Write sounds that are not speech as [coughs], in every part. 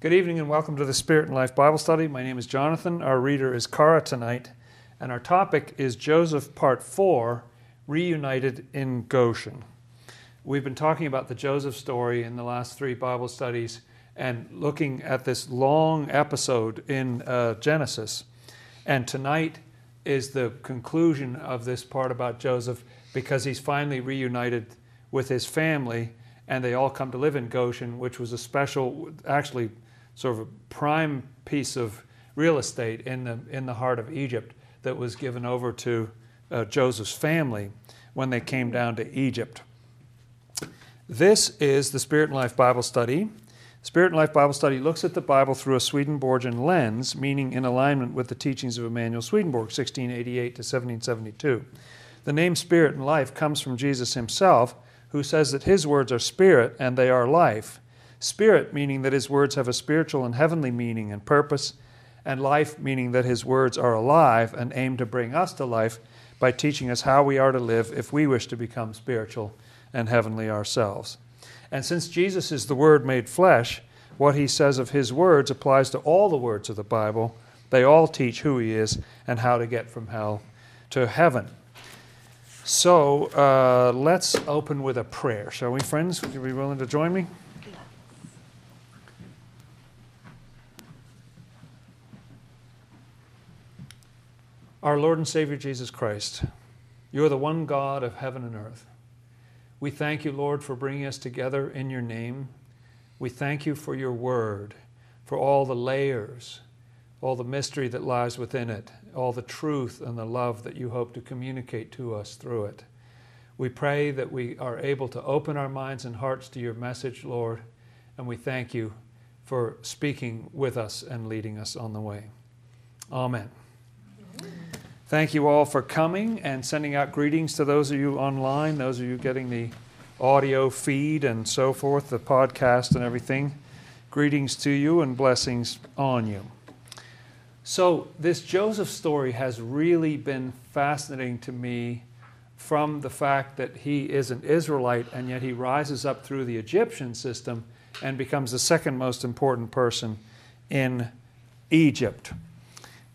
Good evening and welcome to the Spirit and Life Bible Study. My name is Jonathan. Our reader is Cara tonight, and our topic is Joseph Part 4 Reunited in Goshen. We've been talking about the Joseph story in the last three Bible studies and looking at this long episode in uh, Genesis. And tonight is the conclusion of this part about Joseph because he's finally reunited with his family and they all come to live in Goshen, which was a special, actually, sort of a prime piece of real estate in the, in the heart of Egypt that was given over to uh, Joseph's family when they came down to Egypt. This is the Spirit and Life Bible Study. Spirit and Life Bible Study looks at the Bible through a Swedenborgian lens, meaning in alignment with the teachings of Emanuel Swedenborg, 1688 to 1772. The name Spirit and Life comes from Jesus himself, who says that his words are spirit and they are life. Spirit, meaning that his words have a spiritual and heavenly meaning and purpose, and life, meaning that his words are alive and aim to bring us to life by teaching us how we are to live if we wish to become spiritual and heavenly ourselves. And since Jesus is the Word made flesh, what he says of his words applies to all the words of the Bible. They all teach who he is and how to get from hell to heaven. So uh, let's open with a prayer, shall we, friends? Would you be willing to join me? Our Lord and Savior Jesus Christ, you are the one God of heaven and earth. We thank you, Lord, for bringing us together in your name. We thank you for your word, for all the layers, all the mystery that lies within it, all the truth and the love that you hope to communicate to us through it. We pray that we are able to open our minds and hearts to your message, Lord, and we thank you for speaking with us and leading us on the way. Amen. Thank you all for coming and sending out greetings to those of you online, those of you getting the audio feed and so forth, the podcast and everything. Greetings to you and blessings on you. So, this Joseph story has really been fascinating to me from the fact that he is an Israelite and yet he rises up through the Egyptian system and becomes the second most important person in Egypt.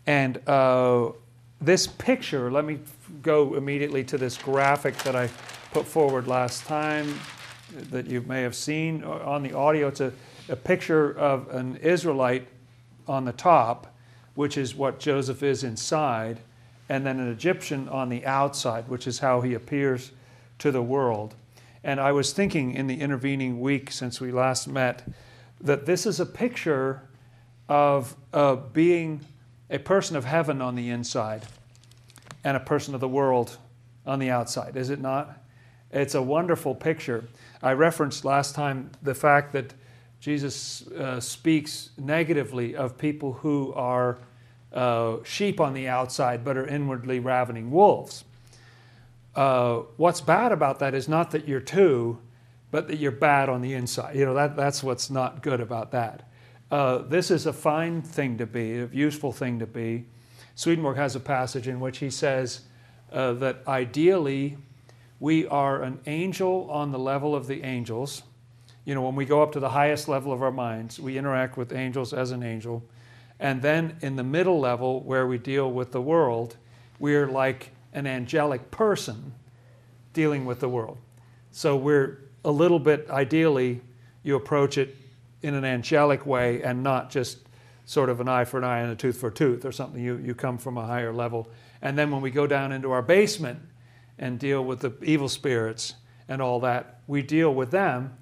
And uh, this picture, let me go immediately to this graphic that I put forward last time that you may have seen on the audio. It's a, a picture of an Israelite on the top which is what Joseph is inside, and then an Egyptian on the outside, which is how he appears to the world. And I was thinking in the intervening week since we last met that this is a picture of uh, being a person of heaven on the inside and a person of the world on the outside, is it not? It's a wonderful picture. I referenced last time the fact that Jesus uh, speaks negatively of people who are uh, sheep on the outside but are inwardly ravening wolves. Uh, what's bad about that is not that you're two, but that you're bad on the inside. You know, that, that's what's not good about that. Uh, this is a fine thing to be, a useful thing to be. Swedenborg has a passage in which he says uh, that ideally we are an angel on the level of the angels you know, when we go up to the highest level of our minds, we interact with angels as an angel. And then in the middle level, where we deal with the world, we're like an angelic person dealing with the world. So we're a little bit, ideally, you approach it in an angelic way and not just sort of an eye for an eye and a tooth for a tooth or something. You, you come from a higher level. And then when we go down into our basement and deal with the evil spirits and all that, we deal with them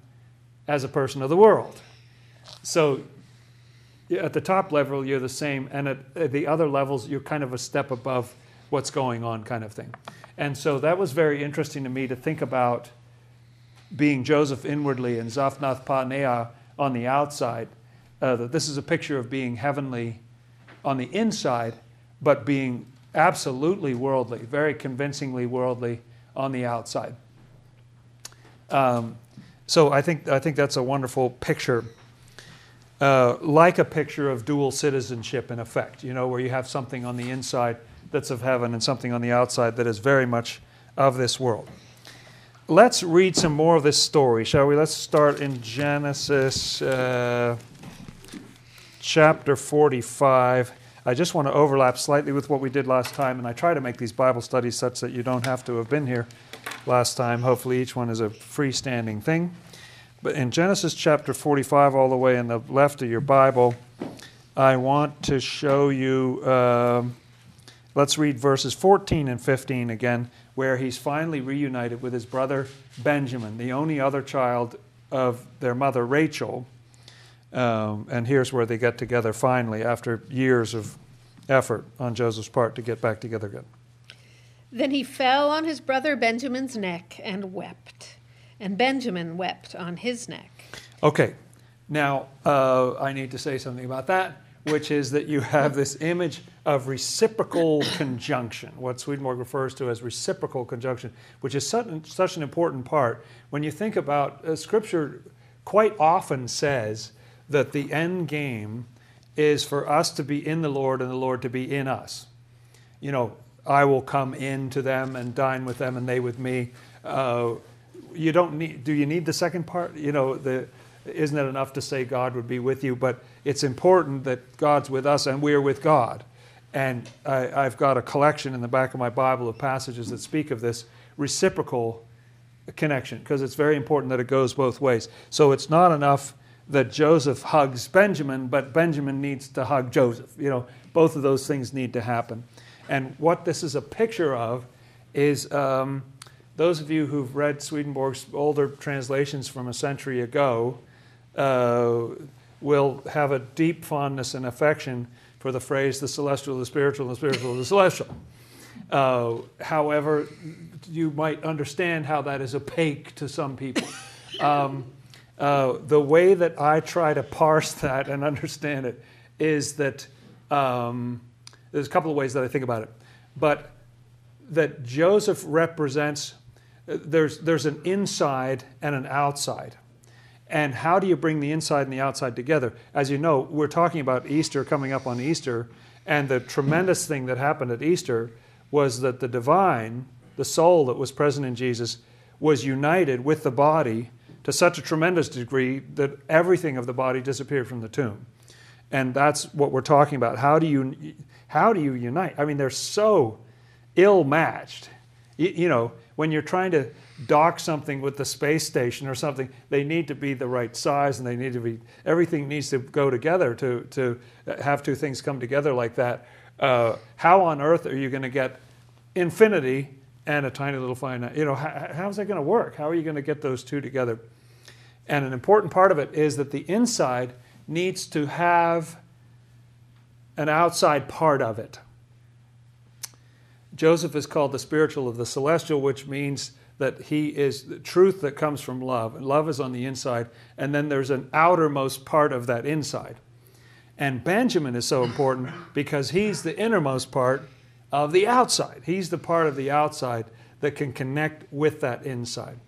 as a person of the world. So at the top level, you're the same, and at, at the other levels, you're kind of a step above what's going on, kind of thing. And so that was very interesting to me to think about being Joseph inwardly and Zaphnath Paneah on the outside. Uh, that this is a picture of being heavenly on the inside, but being absolutely worldly, very convincingly worldly on the outside. Um, so I think, I think that's a wonderful picture. Uh, like a picture of dual citizenship, in effect, you know, where you have something on the inside that's of heaven and something on the outside that is very much of this world. Let's read some more of this story, shall we? Let's start in Genesis uh, chapter 45. I just want to overlap slightly with what we did last time, and I try to make these Bible studies such that you don't have to have been here last time. Hopefully, each one is a freestanding thing. But in Genesis chapter 45, all the way in the left of your Bible, I want to show you. Uh, let's read verses 14 and 15 again, where he's finally reunited with his brother Benjamin, the only other child of their mother Rachel. Um, and here's where they get together finally after years of effort on Joseph's part to get back together again. Then he fell on his brother Benjamin's neck and wept, and Benjamin wept on his neck. Okay, now uh, I need to say something about that, which is that you have this image of reciprocal [coughs] conjunction, what Swedenborg refers to as reciprocal conjunction, which is such, an important part. When you think about uh, Scripture, quite often says that the end game is for us to be in the Lord and the Lord to be in us. You know, I will come in to them and dine with them and they with me. Uh, you don't need, do you need the second part? You know, the, isn't it enough to say God would be with you? But it's important that God's with us and we're with God. And I, have got a collection in the back of my Bible of passages that speak of this reciprocal connection because it's very important that it goes both ways. So it's not enough that Joseph hugs Benjamin, but Benjamin needs to hug Joseph. You know, both of those things need to happen. And what this is a picture of is um, those of you who've read Swedenborg's older translations from a century ago uh, will have a deep fondness and affection for the phrase the celestial, the spiritual, the spiritual, the celestial. Uh, however, you might understand how that is opaque to some people. Um, uh, the way that I try to parse that and understand it is that um, there's a couple of ways that I think about it, but that Joseph represents uh, there's there's an inside and an outside. And how do you bring the inside and the outside together? As you know, we're talking about Easter coming up on Easter, and the tremendous thing that happened at Easter was that the divine, the soul that was present in Jesus, was united with the body to such a tremendous degree that everything of the body disappeared from the tomb. And that's what we're talking about. How do you, how do you unite? I mean, they're so ill matched. You, you know, when you're trying to dock something with the space station or something, they need to be the right size and they need to be, everything needs to go together to, to have two things come together like that. Uh, how on earth are you going to get infinity and a tiny little finite. You know, how, how's that going to work? How are you going to get those two together? And an important part of it is that the inside needs to have an outside part of it. Joseph is called the spiritual of the celestial, which means that he is the truth that comes from love. And love is on the inside, and then there's an outermost part of that inside. And Benjamin is so important because he's the innermost part of the outside. He's the part of the outside that can connect with that inside.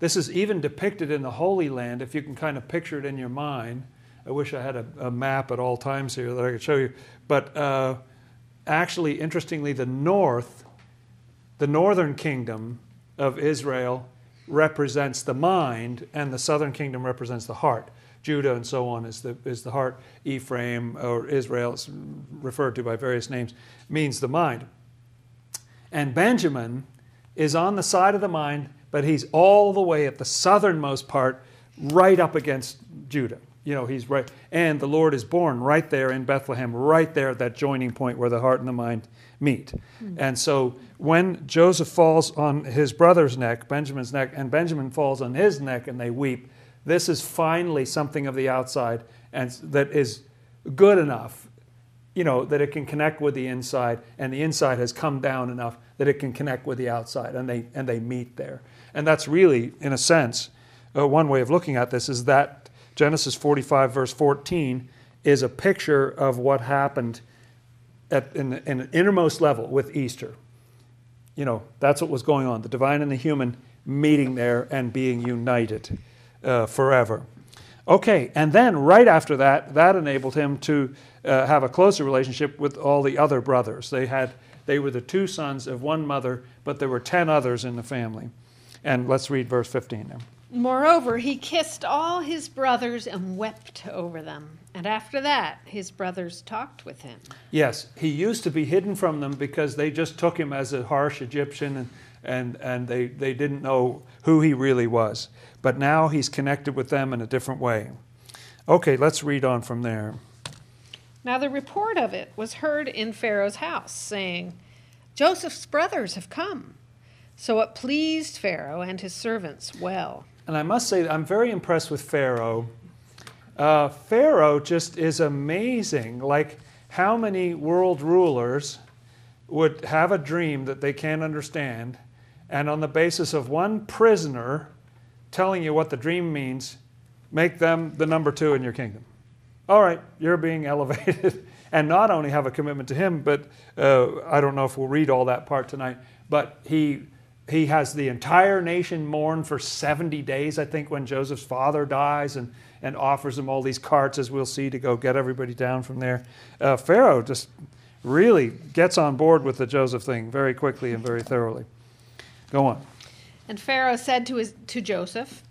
This is even depicted in the Holy Land, if you can kind of picture it in your mind. I wish I had a, a map at all times here that I could show you. But uh, actually, interestingly, the north, the northern kingdom of Israel represents the mind, and the southern kingdom represents the heart. Judah and so on is the, is the heart. Ephraim or Israel, is referred to by various names, means the mind. And Benjamin is on the side of the mind, but he's all the way at the southernmost part, right up against Judah. You know, he's right. And the Lord is born right there in Bethlehem, right there at that joining point where the heart and the mind meet. Mm-hmm. And so when Joseph falls on his brother's neck, Benjamin's neck, and Benjamin falls on his neck and they weep, this is finally something of the outside and that is good enough, you know, that it can connect with the inside, and the inside has come down enough that it can connect with the outside, and they and they meet there. And that's really, in a sense, uh, one way of looking at this is that Genesis 45 verse 14 is a picture of what happened at in, in an innermost level with Easter. You know, that's what was going on: the divine and the human meeting there and being united uh, forever. Okay, and then right after that, that enabled him to uh, have a closer relationship with all the other brothers. They had they were the two sons of one mother, but there were ten others in the family. And let's read verse 15 now. Moreover, he kissed all his brothers and wept over them. And after that, his brothers talked with him. Yes, he used to be hidden from them because they just took him as a harsh Egyptian and, and, and they, they didn't know who he really was. But now he's connected with them in a different way. Okay, let's read on from there. Now the report of it was heard in Pharaoh's house, saying, Joseph's brothers have come. So it pleased Pharaoh and his servants well. And I must say, I'm very impressed with Pharaoh. Uh, Pharaoh just is amazing. Like, how many world rulers would have a dream that they can't understand, and on the basis of one prisoner telling you what the dream means, make them the number two in your kingdom? All right, you're being [laughs] elevated. and not only have a commitment to him, but uh, I don't know if we'll read all that part tonight, but he he has the entire nation mourn for 70 days, I think, when Joseph's father dies and, and offers him all these carts, as we'll see, to go get everybody down from there. Uh, Pharaoh just really gets on board with the Joseph thing very quickly and very thoroughly. Go on. And Pharaoh said to, his, to Joseph,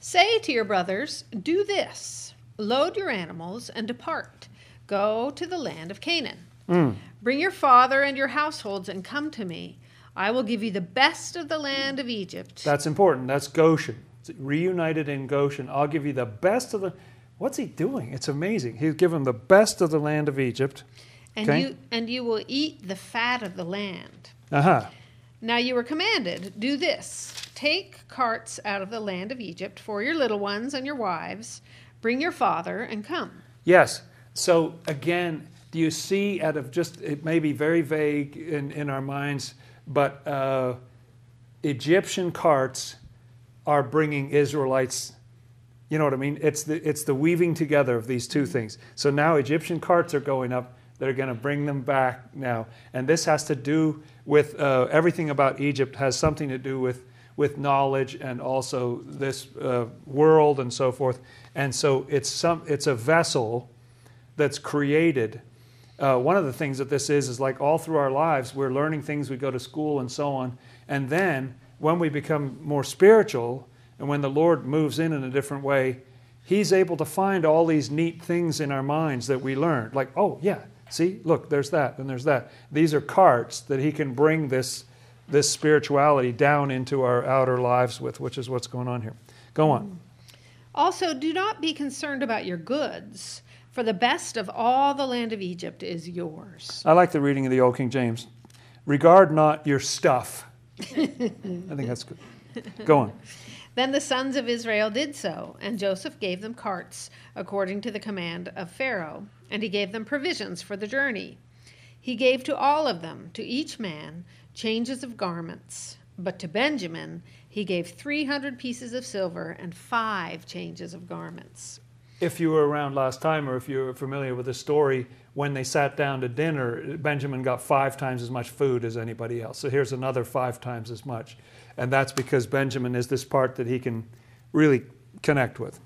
Say to your brothers, Do this load your animals and depart. Go to the land of Canaan. Mm. Bring your father and your households and come to me. I will give you the best of the land of Egypt. That's important. That's Goshen. It's reunited in Goshen. I'll give you the best of the. What's he doing? It's amazing. He's given the best of the land of Egypt. And okay? you and you will eat the fat of the land. Uh huh. Now you were commanded, do this: take carts out of the land of Egypt for your little ones and your wives. Bring your father and come. Yes. So again, do you see out of just it may be very vague in, in our minds but uh, Egyptian carts are bringing Israelites. You know what I mean? It's the, it's the weaving together of these two things. So now Egyptian carts are going up. They're going to bring them back now. And this has to do with uh, everything about Egypt has something to do with, with knowledge and also this uh, world and so forth. And so it's, some, it's a vessel that's created uh, one of the things that this is is like all through our lives, we're learning things, we go to school and so on. And then when we become more spiritual and when the Lord moves in in a different way, He's able to find all these neat things in our minds that we learned. Like, oh, yeah, see, look, there's that and there's that. These are carts that He can bring this, this spirituality down into our outer lives with, which is what's going on here. Go on. Also, do not be concerned about your goods for the best of all the land of Egypt is yours. I like the reading of the Old King James. Regard not your stuff. I think that's good. Go on. Then the sons of Israel did so, and Joseph gave them carts according to the command of Pharaoh, and he gave them provisions for the journey. He gave to all of them, to each man, changes of garments. But to Benjamin he gave 300 pieces of silver and five changes of garments if you were around last time or if you're familiar with the story, when they sat down to dinner, Benjamin got five times as much food as anybody else. So here's another five times as much. And that's because Benjamin is this part that he can really connect with.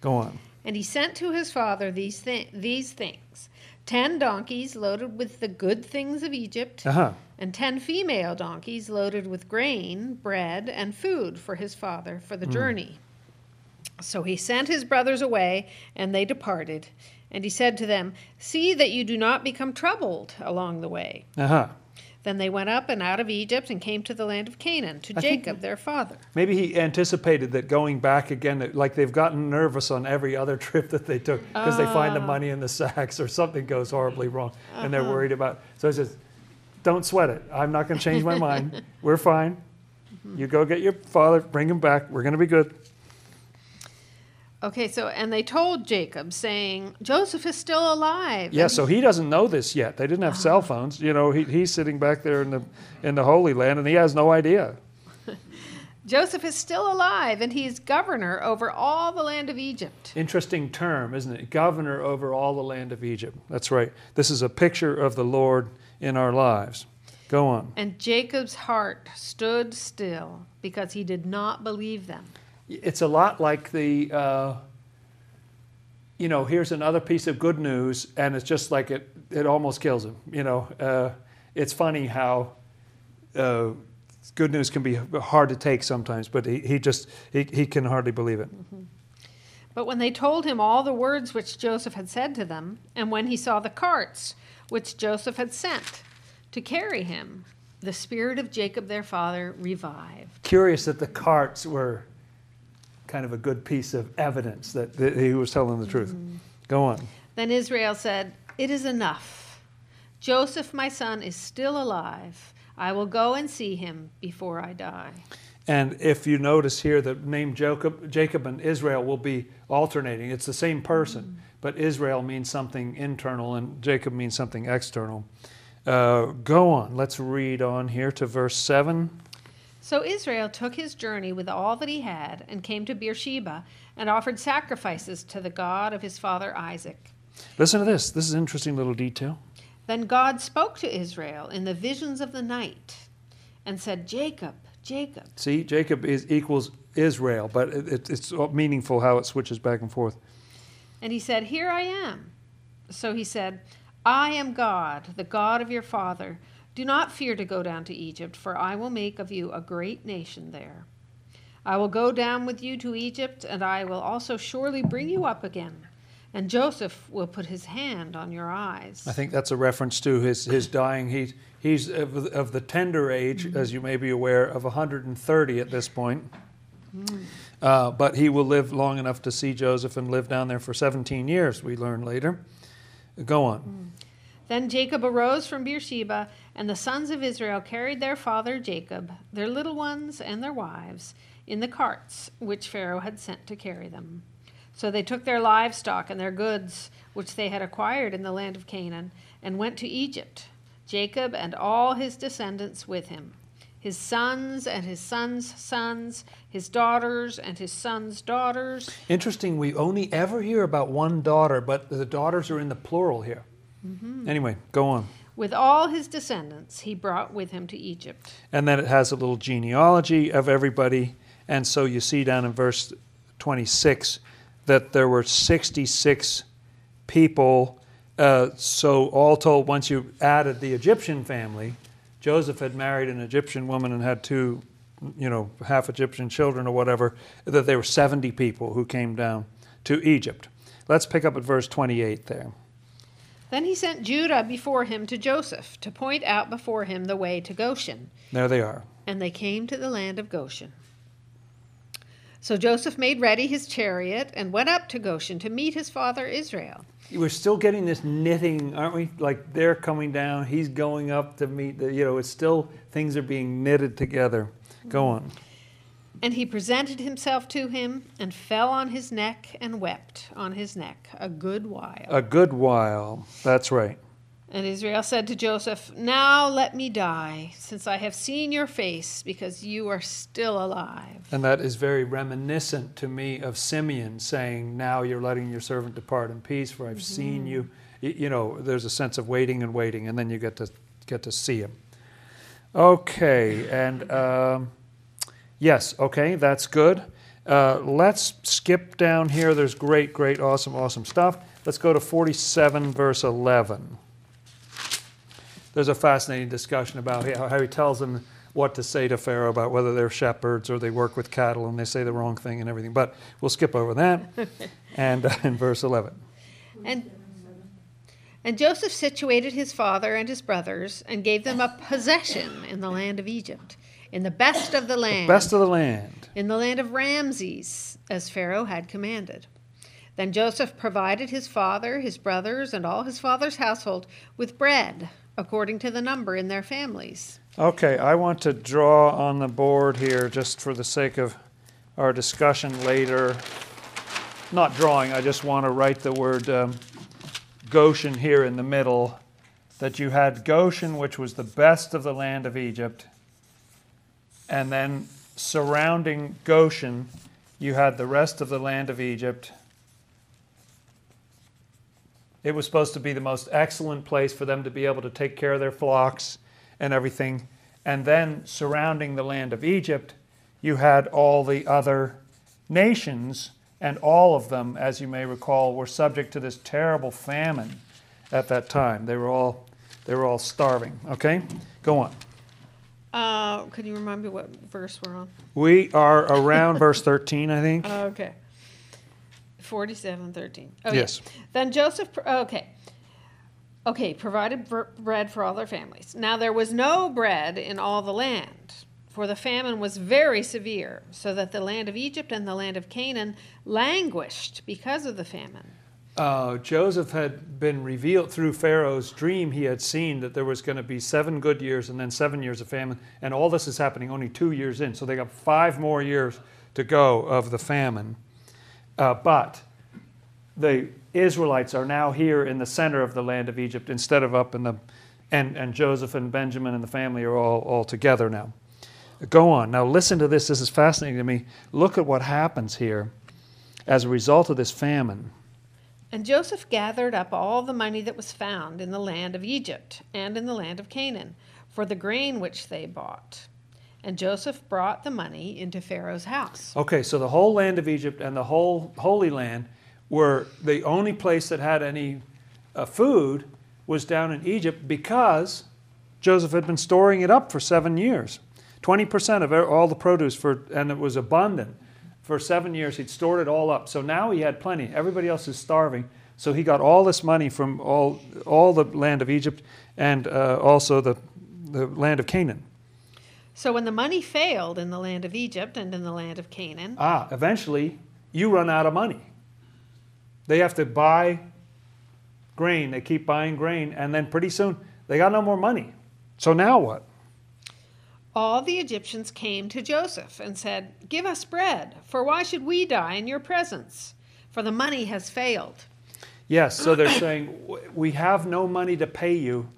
Go on. And he sent to his father these, thi- these things ten donkeys loaded with the good things of Egypt, uh-huh. and ten female donkeys loaded with grain, bread, and food for his father for the mm. journey. So he sent his brothers away, and they departed. And he said to them, See that you do not become troubled along the way. Uh-huh. Then they went up and out of Egypt and came to the land of Canaan, to I Jacob, their father. Maybe he anticipated that going back again, like they've gotten nervous on every other [laughs] trip that they took because uh, they find the ah. money in the sacks or something goes horribly wrong uh-huh. and they're uh-huh. worried about. So he says, Don't sweat it. I'm not going to change my mind. [laughs] We're fine. Mm-hmm. You go get your father, bring him back. We're going to be good. Okay, so and they told Jacob saying Joseph is still alive. Yeah, so he doesn't know this yet. They didn't have ah. cell phones. You know, he, he's sitting back there in the in the Holy Land, and he has no idea. [laughs] Joseph is still alive, and he's governor over all the land of Egypt. Interesting term, isn't it? Governor over all the land of Egypt. That's right. This is a picture of the Lord in our lives. Go on. And Jacob's heart stood still because he did not believe them it's a lot like the, uh, you know, here's another piece of good news, and it's just like it, it almost kills him. You know, uh, it's funny how uh, good news can be hard to take sometimes, but he, he just he, he can hardly believe it. Mm-hmm. But when they told him all the words which Joseph had said to them, and when he saw the carts which Joseph had sent to carry him, the spirit of Jacob their father revived. Curious that the carts were kind of a good piece of evidence that, that he was telling the truth. Mm-hmm. Go on. Then Israel said, It is enough. Joseph, my son, is still alive. I will go and see him before I die. And if you notice here, the name Jacob, Jacob and Israel will be alternating. It's the same person, mm-hmm. but Israel means something internal and Jacob means something external. Uh, go on. Let's read on here to verse 7. So Israel took his journey with all that he had and came to Beersheba and offered sacrifices to the God of his father Isaac. Listen to this. This is an interesting little detail. Then God spoke to Israel in the visions of the night and said, Jacob, Jacob. See, Jacob is equals Israel, but it, it, it's meaningful how it switches back and forth. And he said, Here I am. So he said, I am God, the God of your father. Do not fear to go down to Egypt, for I will make of you a great nation there. I will go down with you to Egypt, and I will also surely bring you up again. And Joseph will put his hand on your eyes. I think that's a reference to his, his dying. He, he's of, of the tender age, mm-hmm. as you may be aware, of 130 at this point. Mm. Uh, but he will live long enough to see Joseph and live down there for 17 years, we learn later. Go on. Mm. Then Jacob arose from Beersheba, and the sons of Israel carried their father Jacob, their little ones, and their wives in the carts which Pharaoh had sent to carry them. So they took their livestock and their goods, which they had acquired in the land of Canaan, and went to Egypt, Jacob and all his descendants with him, his sons and his sons' sons, his daughters and his sons' daughters. Interesting, we only ever hear about one daughter, but the daughters are in the plural here. Mm-hmm. Anyway, go on. With all his descendants, he brought with him to Egypt. And then it has a little genealogy of everybody. And so you see down in verse 26 that there were 66 people. Uh, so, all told, once you added the Egyptian family, Joseph had married an Egyptian woman and had two, you know, half Egyptian children or whatever, that there were 70 people who came down to Egypt. Let's pick up at verse 28 there. Then he sent Judah before him to Joseph to point out before him the way to Goshen. There they are. And they came to the land of Goshen. So Joseph made ready his chariot and went up to Goshen to meet his father Israel. We're still getting this knitting, aren't we? Like they're coming down, he's going up to meet the, you know, it's still, things are being knitted together. Go on. And he presented himself to him and fell on his neck and wept on his neck a good while. A good while. That's right. And Israel said to Joseph, Now let me die, since I have seen your face, because you are still alive. And that is very reminiscent to me of Simeon saying, Now you're letting your servant depart in peace, for I've mm-hmm. seen you. You know, there's a sense of waiting and waiting, and then you get to get to see him. Okay, and um, yes, okay, that's good. Uh, let's skip down here. There's great, great, awesome, awesome stuff. Let's go to 47, verse 11 there's a fascinating discussion about how he tells them what to say to Pharaoh about whether they're shepherds or they work with cattle and they say the wrong thing and everything. But we'll skip over that. [laughs] and uh, in verse 11. And, and Joseph situated his father and his brothers and gave them a possession in the land of Egypt, in the best of the land. The best of the land. In the land of Ramses, as Pharaoh had commanded. Then Joseph provided his father, his brothers, and all his father's household with bread according to the number in their families. Okay, I want to draw on the board here just for the sake of our discussion later. Not drawing, I just want to write the word um, Goshen here in the middle. That you had Goshen, which was the best of the land of Egypt, and then surrounding Goshen, you had the rest of the land of Egypt it was supposed to be the most excellent place for them to be able to take care of their flocks and everything. And then surrounding the land of Egypt, you had all the other nations, and all of them, as you may recall, were subject to this terrible famine at that time. They were all they were all starving. Okay? Go on. Uh, could you remind me what verse we're on? We are around verse 13, I think. [laughs] Okay. 47, 13. Oh, yes. Then Joseph, okay. Okay, provided bread for all their families. Now there was no bread in all the land, for the famine was very severe, so that the land of Egypt and the land of Canaan languished because of the famine. Uh, Joseph had been revealed through Pharaoh's dream. He had seen that there was going to be seven good years and then seven years of famine, and all this is happening only two years in. So they got five more years to go of the famine. Uh, but the Israelites are now here in the center of the land of Egypt instead of up in the, and, and Joseph and Benjamin and the family are all, all together now. Go on. Now listen to this. This is fascinating to me. Look at what happens here as a result of this famine. And Joseph gathered up all the money that was found in the land of Egypt and in the land of Canaan for the grain which they bought. And Joseph brought the money into Pharaoh's house. Okay, so the whole land of Egypt and the whole Holy Land were the only place that had any uh, food was down in Egypt because Joseph had been storing it up for seven years. 20% of all the produce, for, and it was abundant. For seven years, he'd stored it all up. So now he had plenty. Everybody else is starving. So he got all this money from all, all the land of Egypt and uh, also the, the land of Canaan. So when the money failed in the land of Egypt and in the land of Canaan. Ah, eventually you run out of money. They have to buy grain. They keep buying grain, and then pretty soon they got no more money. So now what? All the Egyptians came to Joseph and said, Give us bread, for why should we die in your presence? For the money has failed. Yes, so they're saying, We have no money to pay you,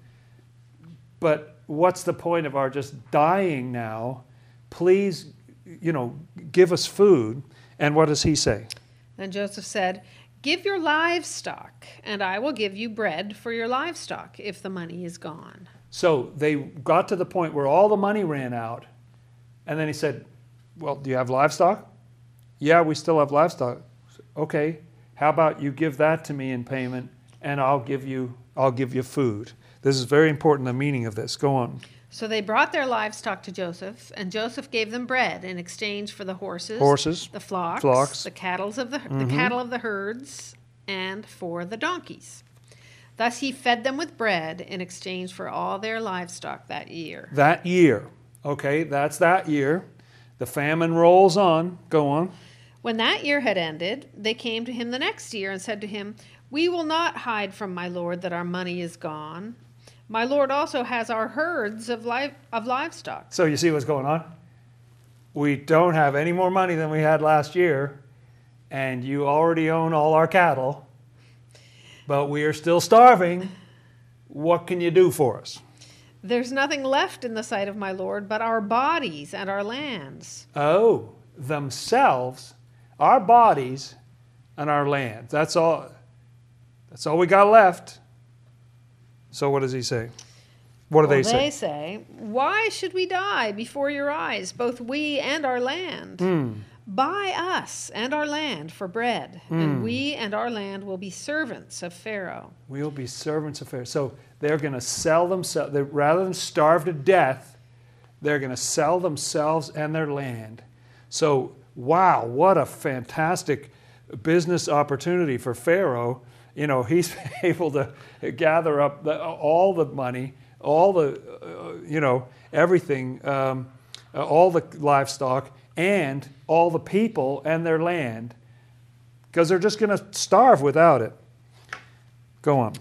but what's the point of our just dying now? Please, you know, give us food. And what does he say? And Joseph said, Give your livestock, and I will give you bread for your livestock if the money is gone. So they got to the point where all the money ran out. And then he said, Well, do you have livestock? Yeah, we still have livestock. Okay, how about you give that to me in payment and I'll give you I'll give you food. This is very important the meaning of this. Go on. So they brought their livestock to Joseph, and Joseph gave them bread in exchange for the horses, horses, the flocks, flocks. the cattle of the, mm-hmm. the cattle of the herds, and for the donkeys. Thus he fed them with bread in exchange for all their livestock that year. That year. Okay, that's that year. The famine rolls on. Go on. When that year had ended, they came to him the next year and said to him, We will not hide from my Lord that our money is gone. My Lord also has our herds of, li- of livestock. So you see what's going on? We don't have any more money than we had last year, and you already own all our cattle but we are still starving. What can you do for us? There's nothing left in the sight of my Lord but our bodies and our lands. Oh, themselves, our bodies and our lands. That's all. That's all we got left. So what does he say? What do well, they say? They say, "Why should we die before your eyes, both we and our land?" Hmm. Buy us and our land for bread, mm. and hmm. we and our land will be servants of Pharaoh. We will be servants of Pharaoh. So they're going to sell themselves, rather than starve to death, they're going to sell themselves and their land. So, wow, what a fantastic business opportunity for Pharaoh. You know, he's [laughs] able to gather up the, all the money, all the, uh, you know, everything, um, all the livestock and all the people and their land because they're just going to starve without it. Go on.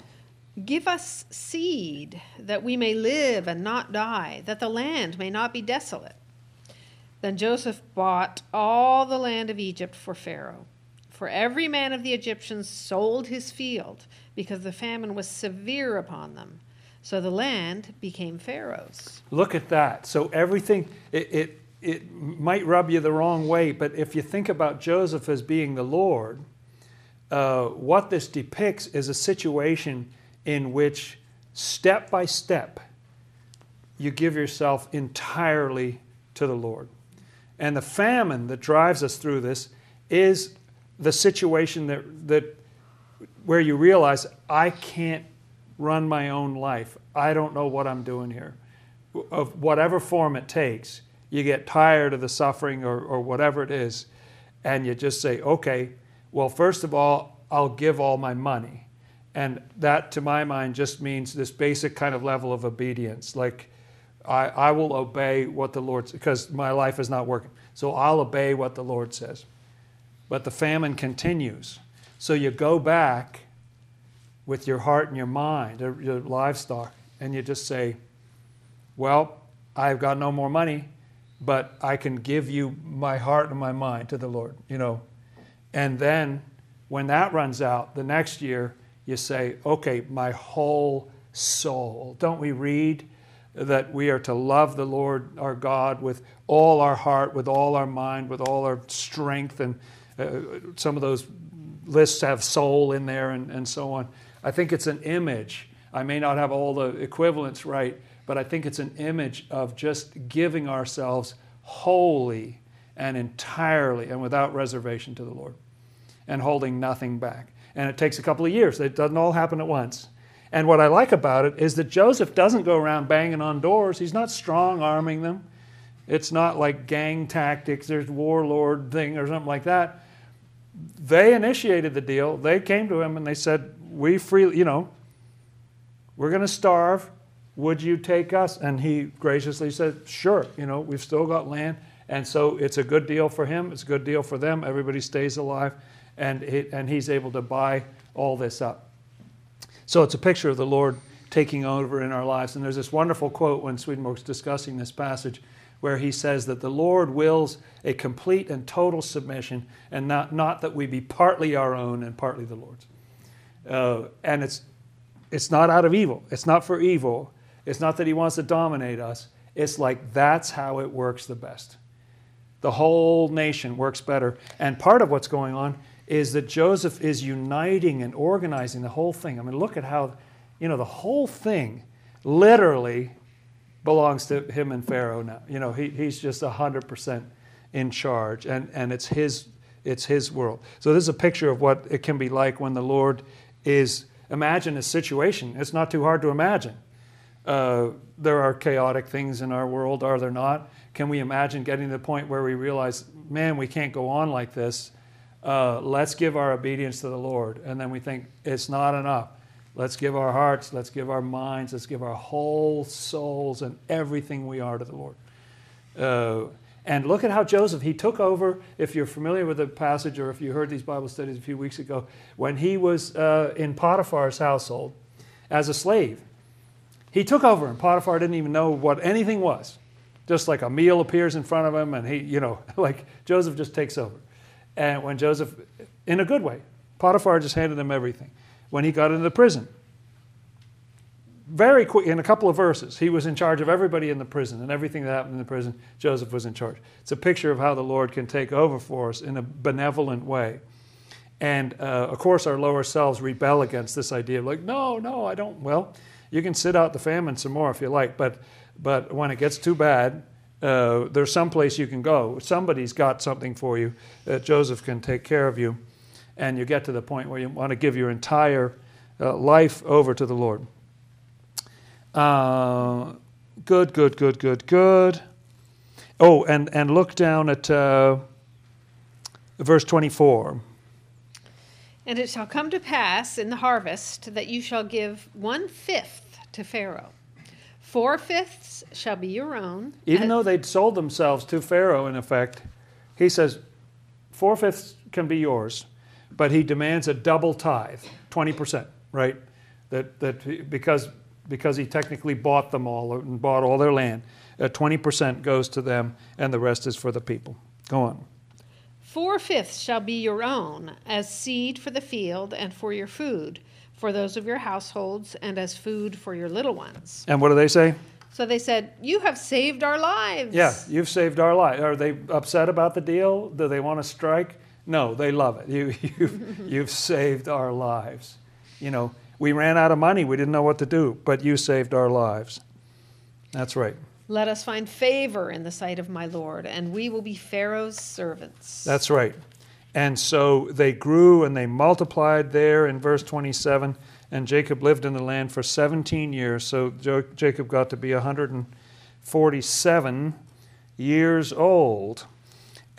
Give us seed that we may live and not die, that the land may not be desolate. Then Joseph bought all the land of Egypt for Pharaoh. For every man of the Egyptians sold his field, because the famine was severe upon them. So the land became Pharaoh's. Look at that. So everything, it, it it might rub you the wrong way, but if you think about Joseph as being the Lord, uh, what this depicts is a situation in which, step by step, you give yourself entirely to the Lord. And the famine that drives us through this is the situation that, that where you realize I can't run my own life. I don't know what I'm doing here of whatever form it takes, you get tired of the suffering or, or whatever it is, and you just say, okay, well, first of all, I'll give all my money. And that, to my mind, just means this basic kind of level of obedience. Like, I, I will obey what the Lord, says because my life is not working. So I'll obey what the Lord says. But the famine continues. So you go back with your heart and your mind, your livestock, and you just say, Well, I've got no more money, but I can give you my heart and my mind to the Lord, you know. And then when that runs out, the next year, you say, Okay, my whole soul. Don't we read that we are to love the Lord our God with all our heart, with all our mind, with all our strength? And uh, some of those lists have soul in there and, and so on. I think it's an image. I may not have all the equivalents right, but I think it's an image of just giving ourselves wholly and entirely and without reservation to the Lord and holding nothing back. And it takes a couple of years. It doesn't all happen at once. And what I like about it is that Joseph doesn't go around banging on doors. He's not strong arming them. It's not like gang tactics, there's warlord thing or something like that. They initiated the deal. They came to him and they said, we freely, you know, we're going to starve. Would you take us? And he graciously said, Sure. You know, we've still got land. And so it's a good deal for him. It's a good deal for them. Everybody stays alive. And, he, and he's able to buy all this up. So it's a picture of the Lord taking over in our lives. And there's this wonderful quote when Swedenborg's discussing this passage where he says that the Lord wills a complete and total submission, and not, not that we be partly our own and partly the Lord's. Uh, and it's, it's not out of evil. It's not for evil. It's not that he wants to dominate us. It's like that's how it works the best. The whole nation works better. And part of what's going on is that Joseph is uniting and organizing the whole thing. I mean, look at how, you know, the whole thing literally belongs to him and Pharaoh now. You know, he, he's just 100% in charge, and, and it's, his, it's his world. So, this is a picture of what it can be like when the Lord is imagine a situation. It's not too hard to imagine. Uh, there are chaotic things in our world, are there not? Can we imagine getting to the point where we realize, man, we can't go on like this? Uh, let's give our obedience to the Lord. And then we think, it's not enough. Let's give our hearts, let's give our minds, let's give our whole souls and everything we are to the Lord. Uh, and look at how Joseph, he took over, if you're familiar with the passage or if you heard these Bible studies a few weeks ago, when he was uh, in Potiphar's household as a slave. He took over, and Potiphar didn't even know what anything was. Just like a meal appears in front of him, and he, you know, [laughs] like Joseph just takes over. And when Joseph, in a good way, Potiphar just handed him everything. When he got into the prison, very quick, in a couple of verses, he was in charge of everybody in the prison and everything that happened in the prison, Joseph was in charge. It's a picture of how the Lord can take over for us in a benevolent way. And uh, of course, our lower selves rebel against this idea of like, no, no, I don't. Well, you can sit out the famine some more if you like, but, but when it gets too bad, uh, there's some place you can go. Somebody's got something for you that Joseph can take care of you. And you get to the point where you want to give your entire uh, life over to the Lord. Uh, good, good, good, good, good. Oh, and, and look down at uh, verse 24. And it shall come to pass in the harvest that you shall give one fifth to Pharaoh. Four fifths shall be your own. Even though they'd sold themselves to Pharaoh, in effect, he says, four fifths can be yours, but he demands a double tithe, 20%, right? That, that because because he technically bought them all and bought all their land. Uh, 20% goes to them, and the rest is for the people. Go on. Four fifths shall be your own as seed for the field and for your food, for those of your households, and as food for your little ones. And what do they say? So they said, You have saved our lives. Yeah, you've saved our lives. Are they upset about the deal? Do they want to strike? No, they love it. [laughs] You, you've, you've saved our lives. You know, we ran out of money. We didn't know what to do, but you saved our lives. That's right. Let us find favor in the sight of my Lord, and we will be Pharaoh's servants. That's right. And so they grew and they multiplied there in verse 27. And Jacob lived in the land for 17 years. So Jacob got to be 100 and 47 years old.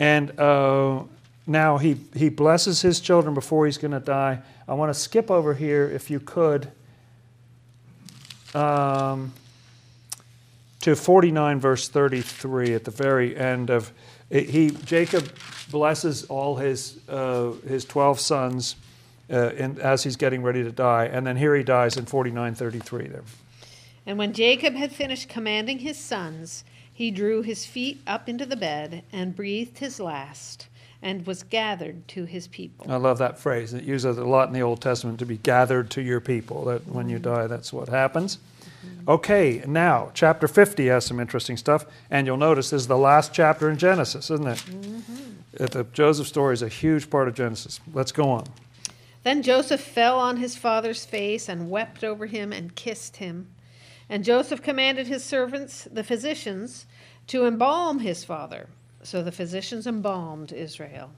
And uh, now he, he blesses his children before he's going to die. I want to skip over here, if you could, um, to 49, verse 33, at the very end of he Jacob blesses all his uh, his 12 sons uh, in, as he's getting ready to die, and then here he dies in 49:33 there. And when Jacob had finished commanding his sons, he drew his feet up into the bed and breathed his last and was gathered to his people. I love that phrase. It uses a lot in the Old Testament to be gathered to your people. That when you die, that's what happens. Okay, now chapter 50 has some interesting stuff, and you'll notice this is the last chapter in Genesis, isn't it? Mm-hmm. The Joseph story is a huge part of Genesis. Let's go on. Then Joseph fell on his father's face and wept over him and kissed him. And Joseph commanded his servants, the physicians, to embalm his father. So the physicians embalmed Israel.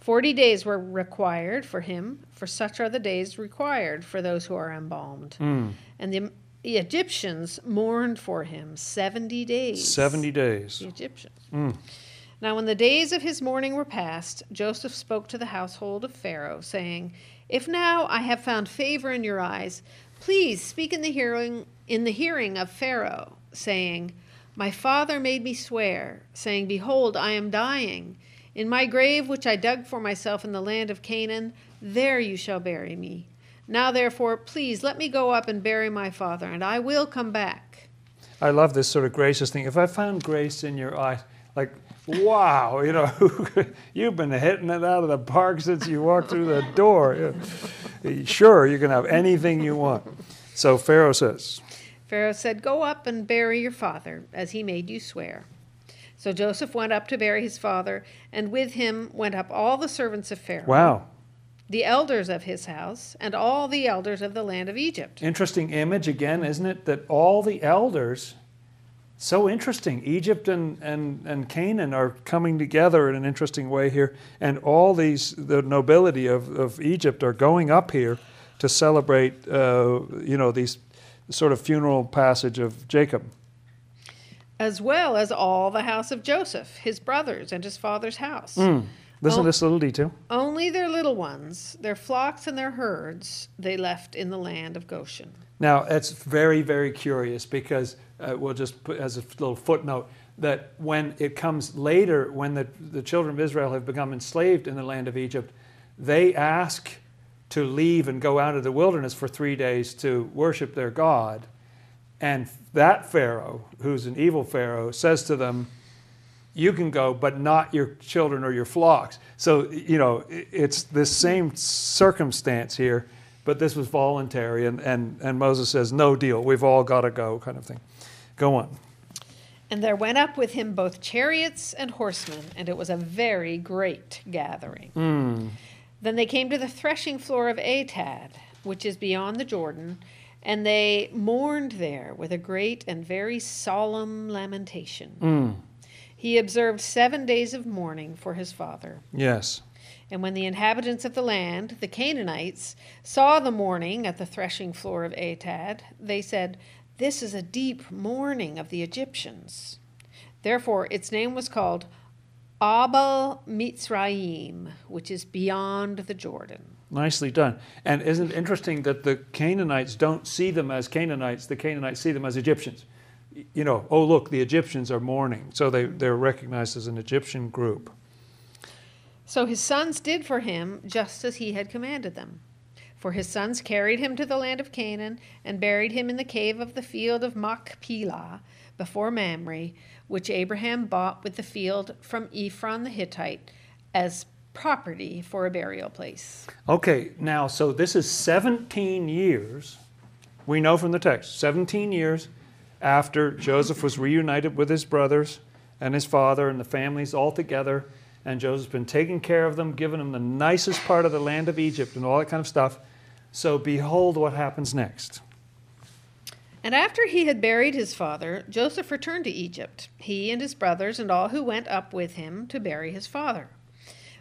Forty days were required for him, for such are the days required for those who are embalmed. Mm. And the, the, Egyptians mourned for him 70 days. 70 days. The Egyptians. Mm. Now, when the days of his mourning were past, Joseph spoke to the household of Pharaoh, saying, If now I have found favor in your eyes, please speak in the hearing in the hearing of Pharaoh, saying, My father made me swear, saying, Behold, I am dying. In my grave which I dug for myself in the land of Canaan, there you shall bury me. Now therefore, please let me go up and bury my father, and I will come back. I love this sort of gracious thing. If I found grace in your eyes, like wow, you know, [laughs] you've been hitting it out of the park since you walked through the door. [laughs] Sure, you can have anything you want. So Pharaoh says, Pharaoh said, Go up and bury your father, as he made you swear. So Joseph went up to bury his father, and with him went up all the servants of Pharaoh. Wow. The elders of his house, and all the elders of the land of Egypt. Interesting image again, isn't it? That all the elders, so interesting. Egypt and, and, and Canaan are coming together in an interesting way here, and all these, the nobility of, of Egypt are going up here to celebrate, uh, you know, these sort of funeral passage of Jacob. As well as all the house of Joseph, his brothers, and his father's house. Mm. Listen o- to this little detail. Only their little ones, their flocks and their herds, they left in the land of Goshen. Now, it's very, very curious because uh, we'll just put as a little footnote that when it comes later, when the, the children of Israel have become enslaved in the land of Egypt, they ask to leave and go out of the wilderness for three days to worship their God. And that Pharaoh, who's an evil Pharaoh, says to them, You can go, but not your children or your flocks. So, you know, it's this same circumstance here, but this was voluntary. And, and, and Moses says, No deal, we've all got to go, kind of thing. Go on. And there went up with him both chariots and horsemen, and it was a very great gathering. Mm. Then they came to the threshing floor of Atad, which is beyond the Jordan, and they mourned there with a great and very solemn lamentation. Mm. He observed seven days of mourning for his father. Yes. And when the inhabitants of the land, the Canaanites, saw the mourning at the threshing floor of Atad, they said, This is a deep mourning of the Egyptians. Therefore, its name was called Abel Mitzrayim, which is beyond the Jordan. Nicely done. And isn't it interesting that the Canaanites don't see them as Canaanites, the Canaanites see them as Egyptians? You know, oh, look, the Egyptians are mourning. So they, they're recognized as an Egyptian group. So his sons did for him just as he had commanded them. For his sons carried him to the land of Canaan and buried him in the cave of the field of Machpelah before Mamre which Abraham bought with the field from Ephron the Hittite as property for a burial place. Okay, now, so this is 17 years, we know from the text, 17 years after Joseph was reunited with his brothers and his father and the families all together, and Joseph's been taking care of them, giving them the nicest part of the land of Egypt and all that kind of stuff. So, behold what happens next. And after he had buried his father, Joseph returned to Egypt, he and his brothers and all who went up with him to bury his father.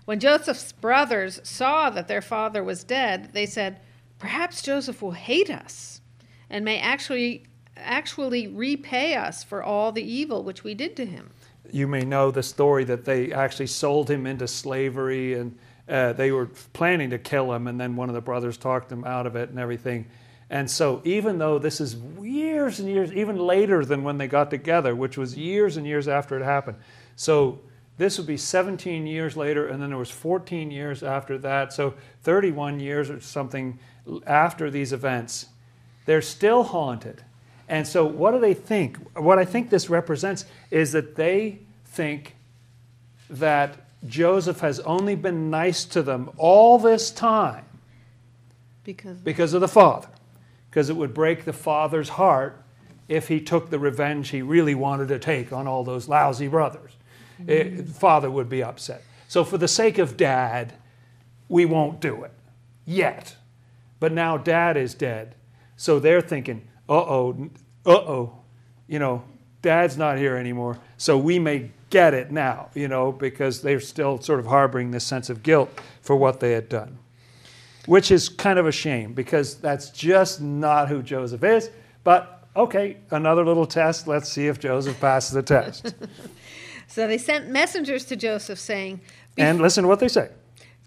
When Joseph's brothers saw that their father was dead, they said, Perhaps Joseph will hate us and may actually actually repay us for all the evil which we did to him. You may know the story that they actually sold him into slavery and uh, they were planning to kill him, and then one of the brothers talked him out of it and everything. And so, even though this is years and years, even later than when they got together, which was years and years after it happened, so this would be 17 years later, and then there was 14 years after that, so 31 years or something after these events. They're still haunted. And so, what do they think? What I think this represents is that they think that Joseph has only been nice to them all this time because, because of the father. Because it would break the father's heart if he took the revenge he really wanted to take on all those lousy brothers. Mm-hmm. It, father would be upset. So, for the sake of dad, we won't do it yet. But now dad is dead. So they're thinking, uh oh, uh oh, you know, dad's not here anymore. So we may get it now, you know, because they're still sort of harboring this sense of guilt for what they had done, which is kind of a shame because that's just not who Joseph is. But okay, another little test. Let's see if Joseph passes the test. [laughs] so they sent messengers to Joseph saying, and listen to what they say.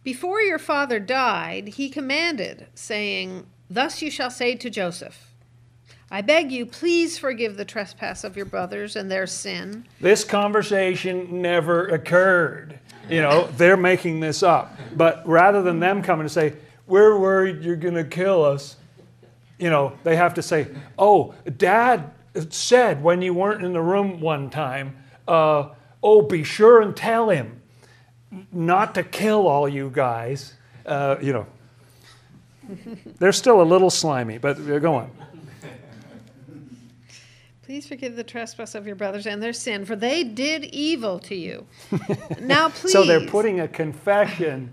Before your father died, he commanded, saying, Thus you shall say to Joseph, I beg you, please forgive the trespass of your brothers and their sin. This conversation never occurred. You know, they're making this up. But rather than them coming to say, We're worried you're going to kill us, you know, they have to say, Oh, dad said when you weren't in the room one time, uh, Oh, be sure and tell him not to kill all you guys. Uh, you know, [laughs] they're still a little slimy, but go on. Please forgive the trespass of your brothers and their sin, for they did evil to you. [laughs] now, please. So they're putting a confession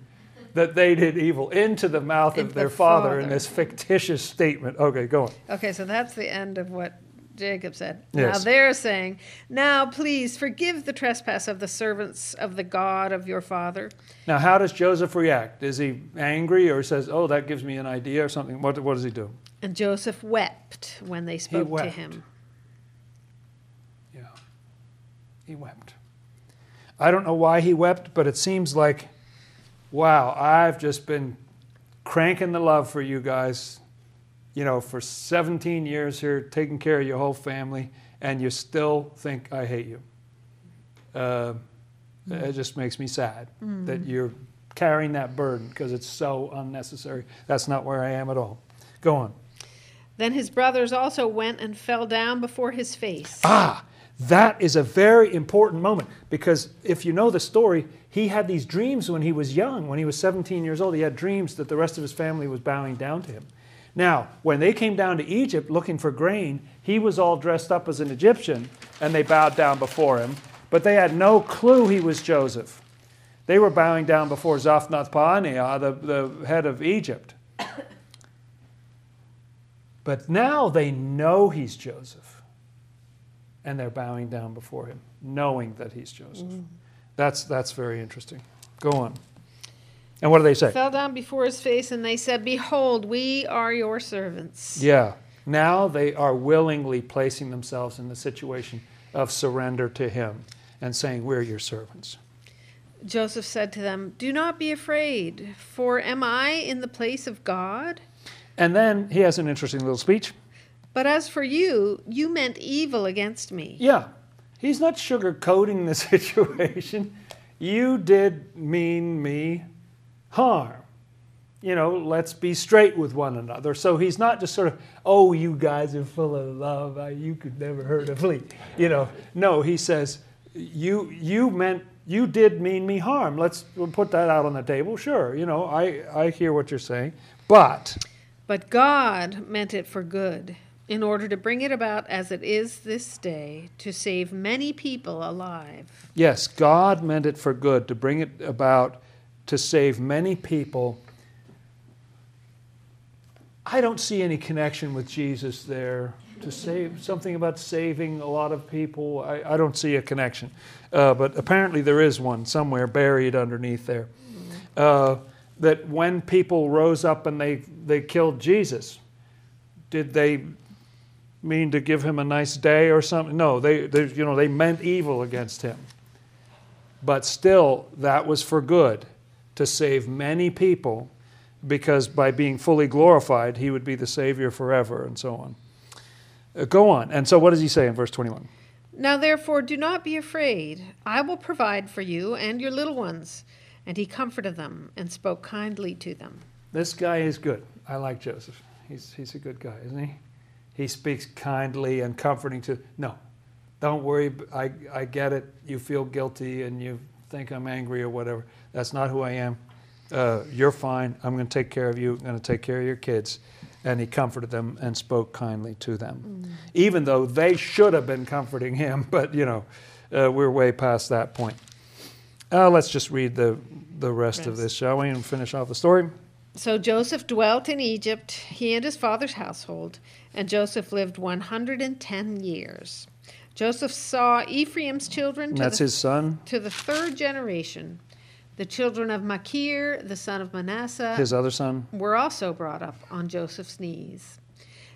that they did evil into the mouth of their father, father in this fictitious statement. Okay, go on. Okay, so that's the end of what Jacob said. Yes. Now they're saying, Now please forgive the trespass of the servants of the God of your father. Now, how does Joseph react? Is he angry or says, Oh, that gives me an idea or something? What, what does he do? And Joseph wept when they spoke to him. He wept. I don't know why he wept, but it seems like, wow, I've just been cranking the love for you guys, you know, for 17 years here, taking care of your whole family, and you still think I hate you. Uh, it just makes me sad mm. that you're carrying that burden because it's so unnecessary. That's not where I am at all. Go on. Then his brothers also went and fell down before his face. Ah, that is a very important moment because if you know the story, he had these dreams when he was young. When he was 17 years old, he had dreams that the rest of his family was bowing down to him. Now, when they came down to Egypt looking for grain, he was all dressed up as an Egyptian and they bowed down before him, but they had no clue he was Joseph. They were bowing down before Zaphnath-paaneah, the, the head of Egypt. [coughs] But now they know he's Joseph and they're bowing down before him, knowing that he's Joseph. Mm. That's, that's very interesting. Go on. And what do they say? Fell down before his face, and they said, Behold, we are your servants. Yeah. Now they are willingly placing themselves in the situation of surrender to him and saying, We're your servants. Joseph said to them, Do not be afraid, for am I in the place of God? And then he has an interesting little speech. But as for you, you meant evil against me. Yeah. He's not sugarcoating the [laughs] situation. You did mean me harm. You know, let's be straight with one another. So he's not just sort of, oh, you guys are full of love. You could never hurt a flea. You know, no, he says, you, you meant, you did mean me harm. Let's put that out on the table. Sure, you know, I, I hear what you're saying. But. But God meant it for good in order to bring it about as it is this day, to save many people alive. Yes, God meant it for good, to bring it about to save many people. I don't see any connection with Jesus there. To save something about saving a lot of people, I, I don't see a connection. Uh, but apparently there is one somewhere buried underneath there. Uh, that when people rose up and they, they killed Jesus, did they mean to give him a nice day or something. No, they, they, you know, they meant evil against him. But still, that was for good to save many people because by being fully glorified, he would be the Savior forever and so on. Uh, go on. And so, what does he say in verse 21? Now, therefore, do not be afraid. I will provide for you and your little ones. And he comforted them and spoke kindly to them. This guy is good. I like Joseph. He's, he's a good guy, isn't he? He speaks kindly and comforting to. No, don't worry. I, I get it. You feel guilty and you think I'm angry or whatever. That's not who I am. Uh, you're fine. I'm going to take care of you. I'm going to take care of your kids. And he comforted them and spoke kindly to them, mm. even though they should have been comforting him. [laughs] But, you know, uh, we're way past that point. Uh, let's just read the, the rest, rest of this, shall we, and finish off the story. So Joseph dwelt in Egypt, he and his father's household, and Joseph lived 110 years. Joseph saw Ephraim's children. That's the, his son. To the third generation. The children of Machir, the son of Manasseh, his other son, were also brought up on Joseph's knees.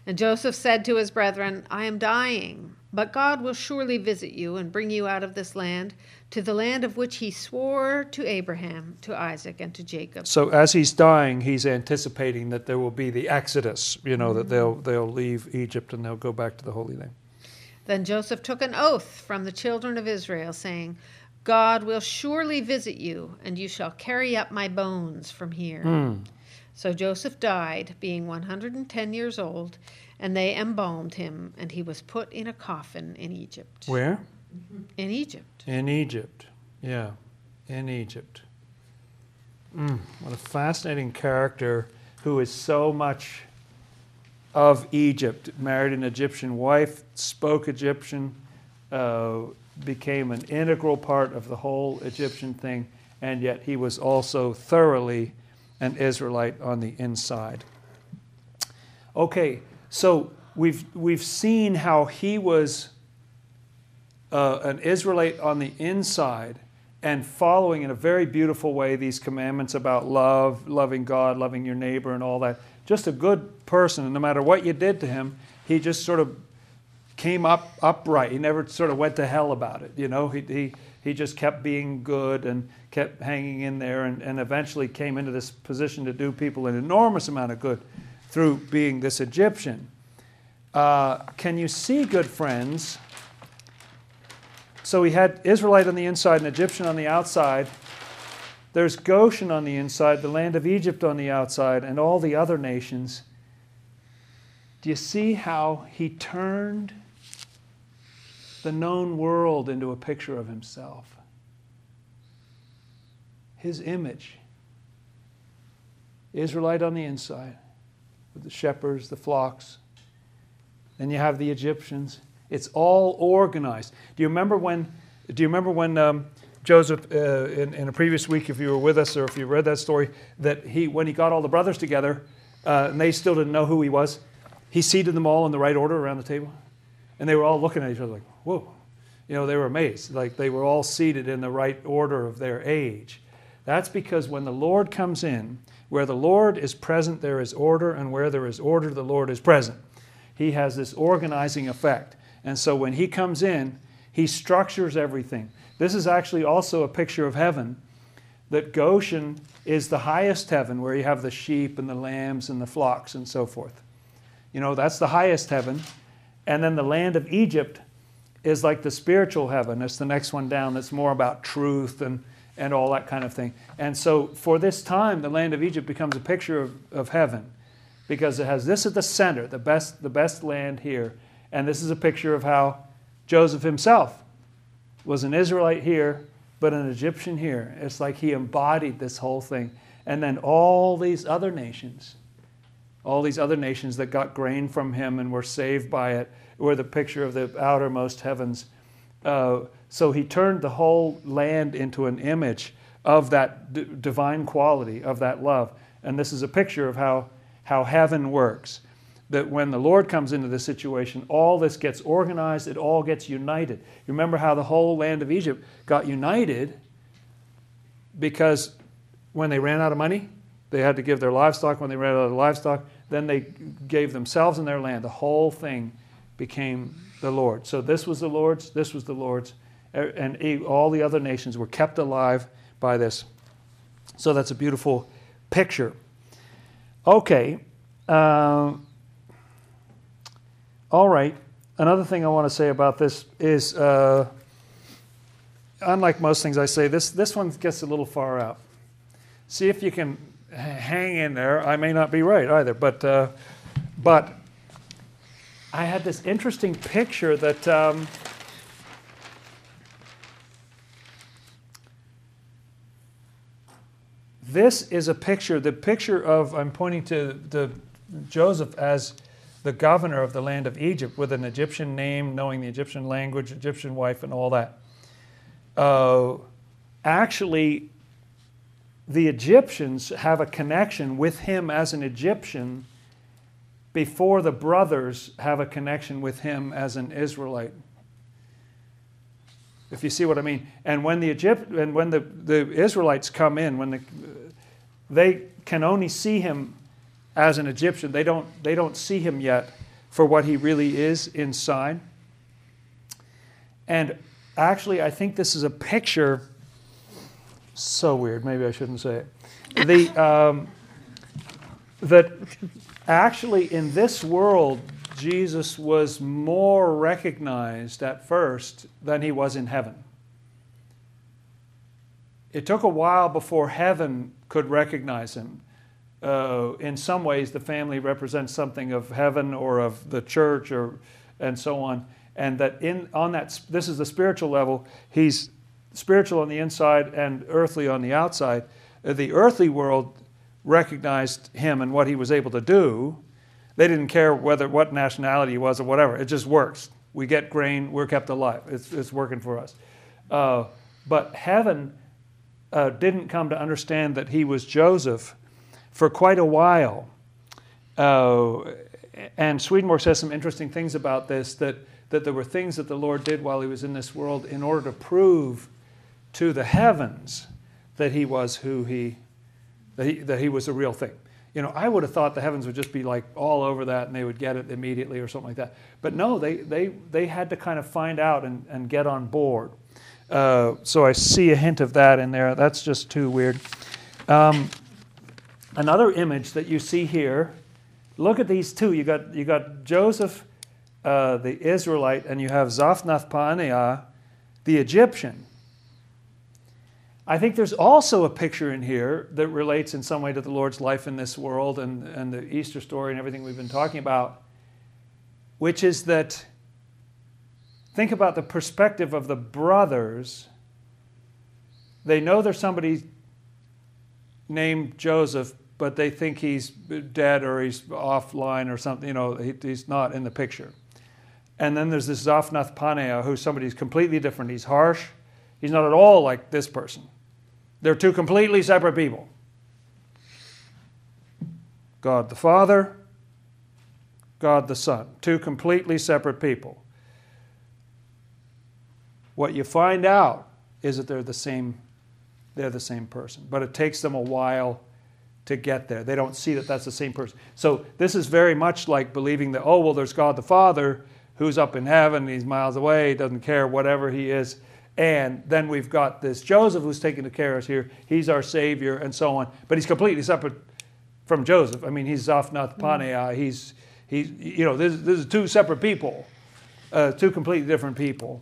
And Joseph said to his brethren, I am dying, but God will surely visit you and bring you out of this land to the land of which he swore to Abraham, to Isaac, and to Jacob. So as he's dying, he's anticipating that there will be the exodus, you know, mm-hmm. that they'll they'll leave Egypt and they'll go back to the Holy Land. Then Joseph took an oath from the children of Israel, saying, God will surely visit you, and you shall carry up my bones from here. Mm. So Joseph died, being 110 years old, and they embalmed him, and he was put in a coffin in Egypt. Where? In Egypt. In Egypt, yeah, in Egypt. Mm, what a fascinating character who is so much of Egypt, married an Egyptian wife, spoke Egyptian, uh, became an integral part of the whole Egyptian thing, and yet he was also thoroughly an Israelite on the inside. Okay, so we've, we've seen how he was uh, an Israelite on the inside and following in a very beautiful way these commandments about love, loving God, loving your neighbor, and all that just a good person, and no matter what you did to him, he just sort of came up upright. He never sort of went to hell about it. You know, he, he, he just kept being good and kept hanging in there and, and eventually came into this position to do people an enormous amount of good through being this Egyptian. Uh, can you see, good friends? So he had Israelite on the inside and Egyptian on the outside. There's Goshen on the inside, the land of Egypt on the outside, and all the other nations. Do you see how he turned the known world into a picture of himself? His image. Israelite on the inside, with the shepherds, the flocks. Then you have the Egyptians. It's all organized. Do you remember when? Do you remember when um, Joseph, uh, in, in, a previous week, if you were with us or if you read that story, that he, when he got all the brothers together, uh, and they still didn't know who he was, he seated them all in the right order around the table. And they were all looking at each other like, whoa. You know, they were amazed. Like they were all seated in the right order of their age. That's because when the Lord comes in, where the Lord is present, there is order, and where there is order, the Lord is present. He has this organizing effect. And so when he comes in, he structures everything. This is actually also a picture of heaven, that Goshen is the highest heaven where you have the sheep and the lambs and the flocks and so forth. You know, that's the highest heaven. And then the land of Egypt is like the spiritual heaven. It's the next one down that's more about truth and, and all that kind of thing. And so for this time, the land of Egypt becomes a picture of, of heaven because it has this at the center, the best, the best land here. And this is a picture of how Joseph himself was an Israelite here, but an Egyptian here. It's like he embodied this whole thing. And then all these other nations, all these other nations that got grain from him and were saved by it, were the picture of the outermost heavens. Uh, so he turned the whole land into an image of that d- divine quality, of that love. And this is a picture of how, how heaven works that when the Lord comes into the situation, all this gets organized, it all gets united. You remember how the whole land of Egypt got united because when they ran out of money, they had to give their livestock. When they ran out of livestock, then they gave themselves and their land. The whole thing became the Lord. So this was the Lord's, this was the Lord's, and all the other nations were kept alive by this. So that's a beautiful picture. Okay. Uh, all right. Another thing I want to say about this is, uh, unlike most things I say, this, this one gets a little far out. See if you can hang in there. I may not be right either, but, uh, but I had this interesting picture that. Um, this is a picture, the picture of, I'm pointing to the Joseph as the governor of the land of Egypt with an Egyptian name, knowing the Egyptian language, Egyptian wife, and all that. Uh, actually, the Egyptians have a connection with him as an Egyptian before the brothers have a connection with him as an Israelite. If you see what I mean. And when the Egypt and when the, the Israelites come in, when the, they can only see him as an Egyptian. They don't, they don't see him yet for what he really is inside. And actually, I think this is a picture. So weird. Maybe I shouldn't say it. The, um, that actually, in this world, Jesus was more recognized at first than he was in heaven. It took a while before heaven could recognize him uh, in some ways, the family represents something of heaven or of the church or and so on. And that in on that this is the spiritual level. He's spiritual on the inside and earthly on the outside. The earthly world recognized him and what he was able to do. They didn't care whether what nationality he was or whatever. It just works. We get grain. We're kept alive. It's, it's working for us. Uh, but heaven uh, didn't come to understand that he was Joseph for quite a while. Uh, and Swedenborg says some interesting things about this that, that there were things that the Lord did while he was in this world in order to prove to the heavens that he was who he, that he, that he was a real thing. You know, I would have thought the heavens would just be like all over that and they would get it immediately or something like that. But no, they, they, they had to kind of find out and, and get on board. Uh, so I see a hint of that in there. That's just too weird. Um, another image that you see here. Look at these two. You got you got Joseph, uh, the Israelite, and you have Zaphnath Paaneah, the Egyptian. I think there's also a picture in here that relates in some way to the Lord's life in this world and, and the Easter story and everything we've been talking about, which is that think about the perspective of the brothers. They know there's somebody named Joseph, but they think he's dead or he's offline or something. You know, he, he's not in the picture. And then there's this Zaphnath Paaneah, who's somebody who's completely different. He's harsh. He's not at all like this person. They're two completely separate people. God the Father, God the Son. Two completely separate people. What you find out is that they're the same they're the same person. But it takes them a while to get there. They don't see that that's the same person. So this is very much like believing that, oh, well, there's God the Father who's up in heaven, he's miles away, doesn't care, whatever he is. And then we've got this Joseph who's taking the care of us here. He's our Savior and so on. But he's completely separate from Joseph. I mean, he's Zaphnath Paaneah. He's, he's, you know, this, this is two separate people, uh, two completely different people.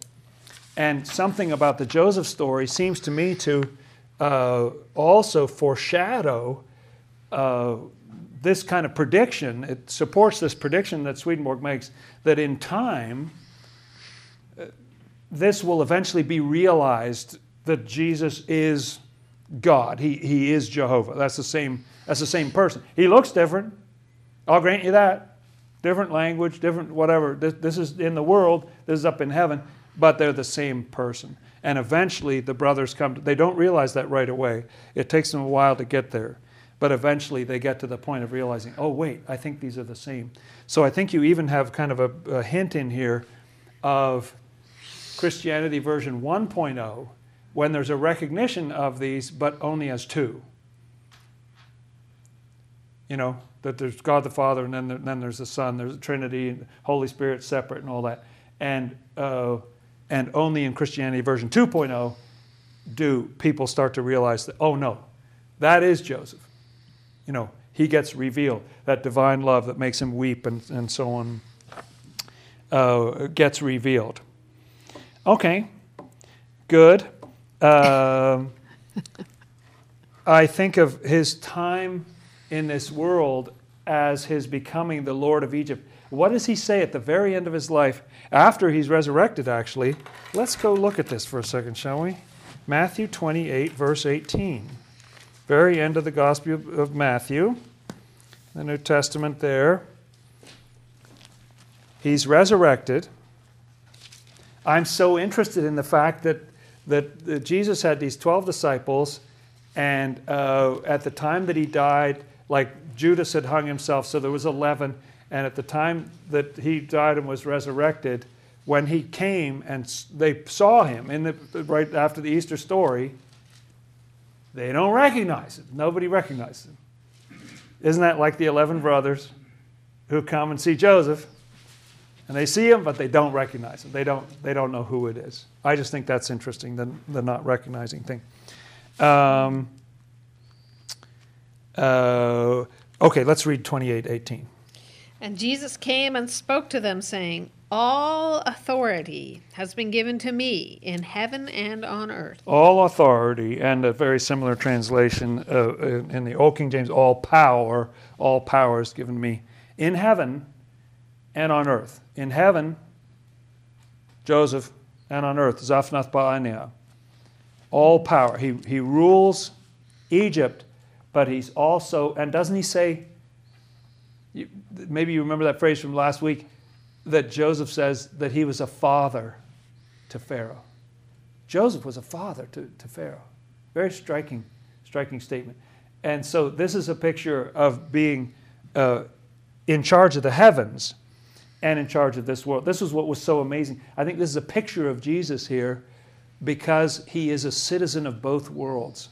And something about the Joseph story seems to me to uh, also foreshadow uh, this kind of prediction. It supports this prediction that Swedenborg makes that in time, uh, this will eventually be realized that Jesus is God. He, he is Jehovah. That's the same. That's the same person. He looks different. I'll grant you that. Different language, different whatever. This, this is in the world. This is up in heaven. But they're the same person. And eventually the brothers come, to, they don't realize that right away. It takes them a while to get there. But eventually they get to the point of realizing, oh, wait, I think these are the same. So I think you even have kind of a, a hint in here of Christianity version 1.0 when there's a recognition of these, but only as two. You know, that there's God the Father and then, there, then there's the Son, there's the Trinity, and Holy Spirit separate and all that. And, uh, and only in Christianity version 2.0 do people start to realize that, oh no, that is Joseph. You know, he gets revealed. That divine love that makes him weep and, and so on uh, gets revealed. Okay, good. Um, [laughs] I think of his time in this world as his becoming the Lord of Egypt. What does he say at the very end of his life, after he's resurrected, actually? Let's go look at this for a second, shall we? Matthew 28, verse 18. Very end of the Gospel of Matthew, the New Testament there. He's resurrected. I'm so interested in the fact that, that, that Jesus had these 12 disciples, and uh, at the time that he died, like Judas had hung himself, so there was 11. And at the time that he died and was resurrected, when he came and they saw him in the, right after the Easter story, they don't recognize him. Nobody recognizes him. Isn't that like the 11 brothers who come and see Joseph? And they see him, but they don't recognize him. They don't, they don't know who it is. I just think that's interesting, the, the not recognizing thing. Um, uh, okay, let's read 28 18. And Jesus came and spoke to them, saying, All authority has been given to me in heaven and on earth. All authority, and a very similar translation uh, in the Old King James, all power, all power is given to me in heaven and on earth. In heaven, Joseph, and on earth, Zaphnath Paaneah. All power. He, he rules Egypt, but he's also, and doesn't he say, you, maybe you remember that phrase from last week, that Joseph says that he was a father to Pharaoh. Joseph was a father to, to Pharaoh. Very striking, striking statement. And so this is a picture of being uh, in charge of the heavens and in charge of this world. This is what was so amazing. I think this is a picture of Jesus here because he is a citizen of both worlds.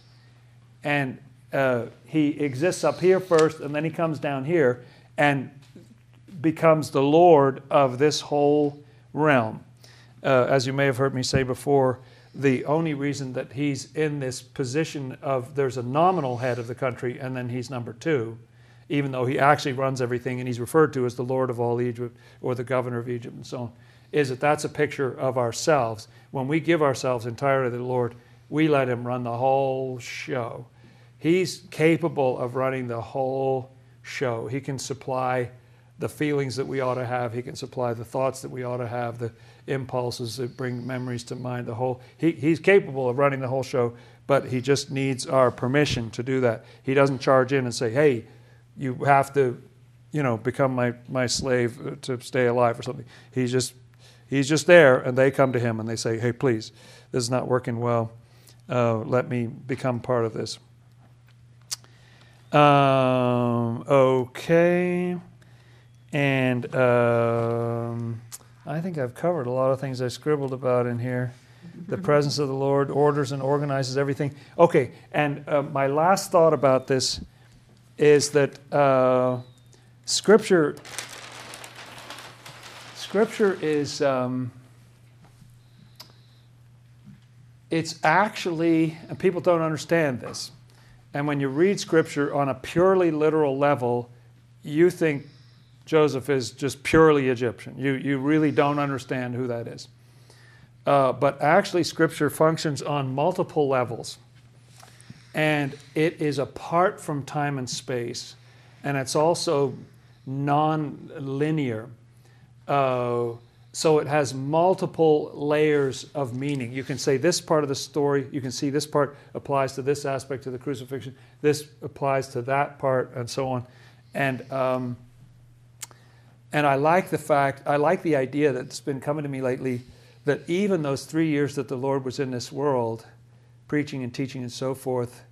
And uh, he exists up here first, and then he comes down here and becomes the Lord of this whole realm. Uh, as you may have heard me say before, the only reason that he's in this position of there's a nominal head of the country and then he's number two, even though he actually runs everything and he's referred to as the Lord of all Egypt or the governor of Egypt and so on, is that that's a picture of ourselves. When we give ourselves entirely to the Lord, we let him run the whole show. He's capable of running the whole show. He can supply the feelings that we ought to have. He can supply the thoughts that we ought to have, the impulses that bring memories to mind. The whole he, he's capable of running the whole show, but he just needs our permission to do that. He doesn't charge in and say, "Hey, you have to, you know, become my my slave to stay alive" or something. He's just he's just there, and they come to him and they say, "Hey, please, this is not working well. Uh, let me become part of this." Um, okay. And um, I think I've covered a lot of things I scribbled about in here. The [laughs] presence of the Lord orders and organizes everything. Okay, and uh, my last thought about this is that uh, Scripture, Scripture is, um, it's actually, and people don't understand this. And when you read Scripture on a purely literal level, you think Joseph is just purely Egyptian. You, you really don't understand who that is. Uh, but actually, Scripture functions on multiple levels. And it is apart from time and space. And it's also non linear. Uh, so it has multiple layers of meaning. You can say this part of the story, you can see this part applies to this aspect of the crucifixion, this applies to that part, and so on. And um, and I like the fact, I like the idea that's been coming to me lately that even those three years that the Lord was in this world, preaching and teaching and so forth,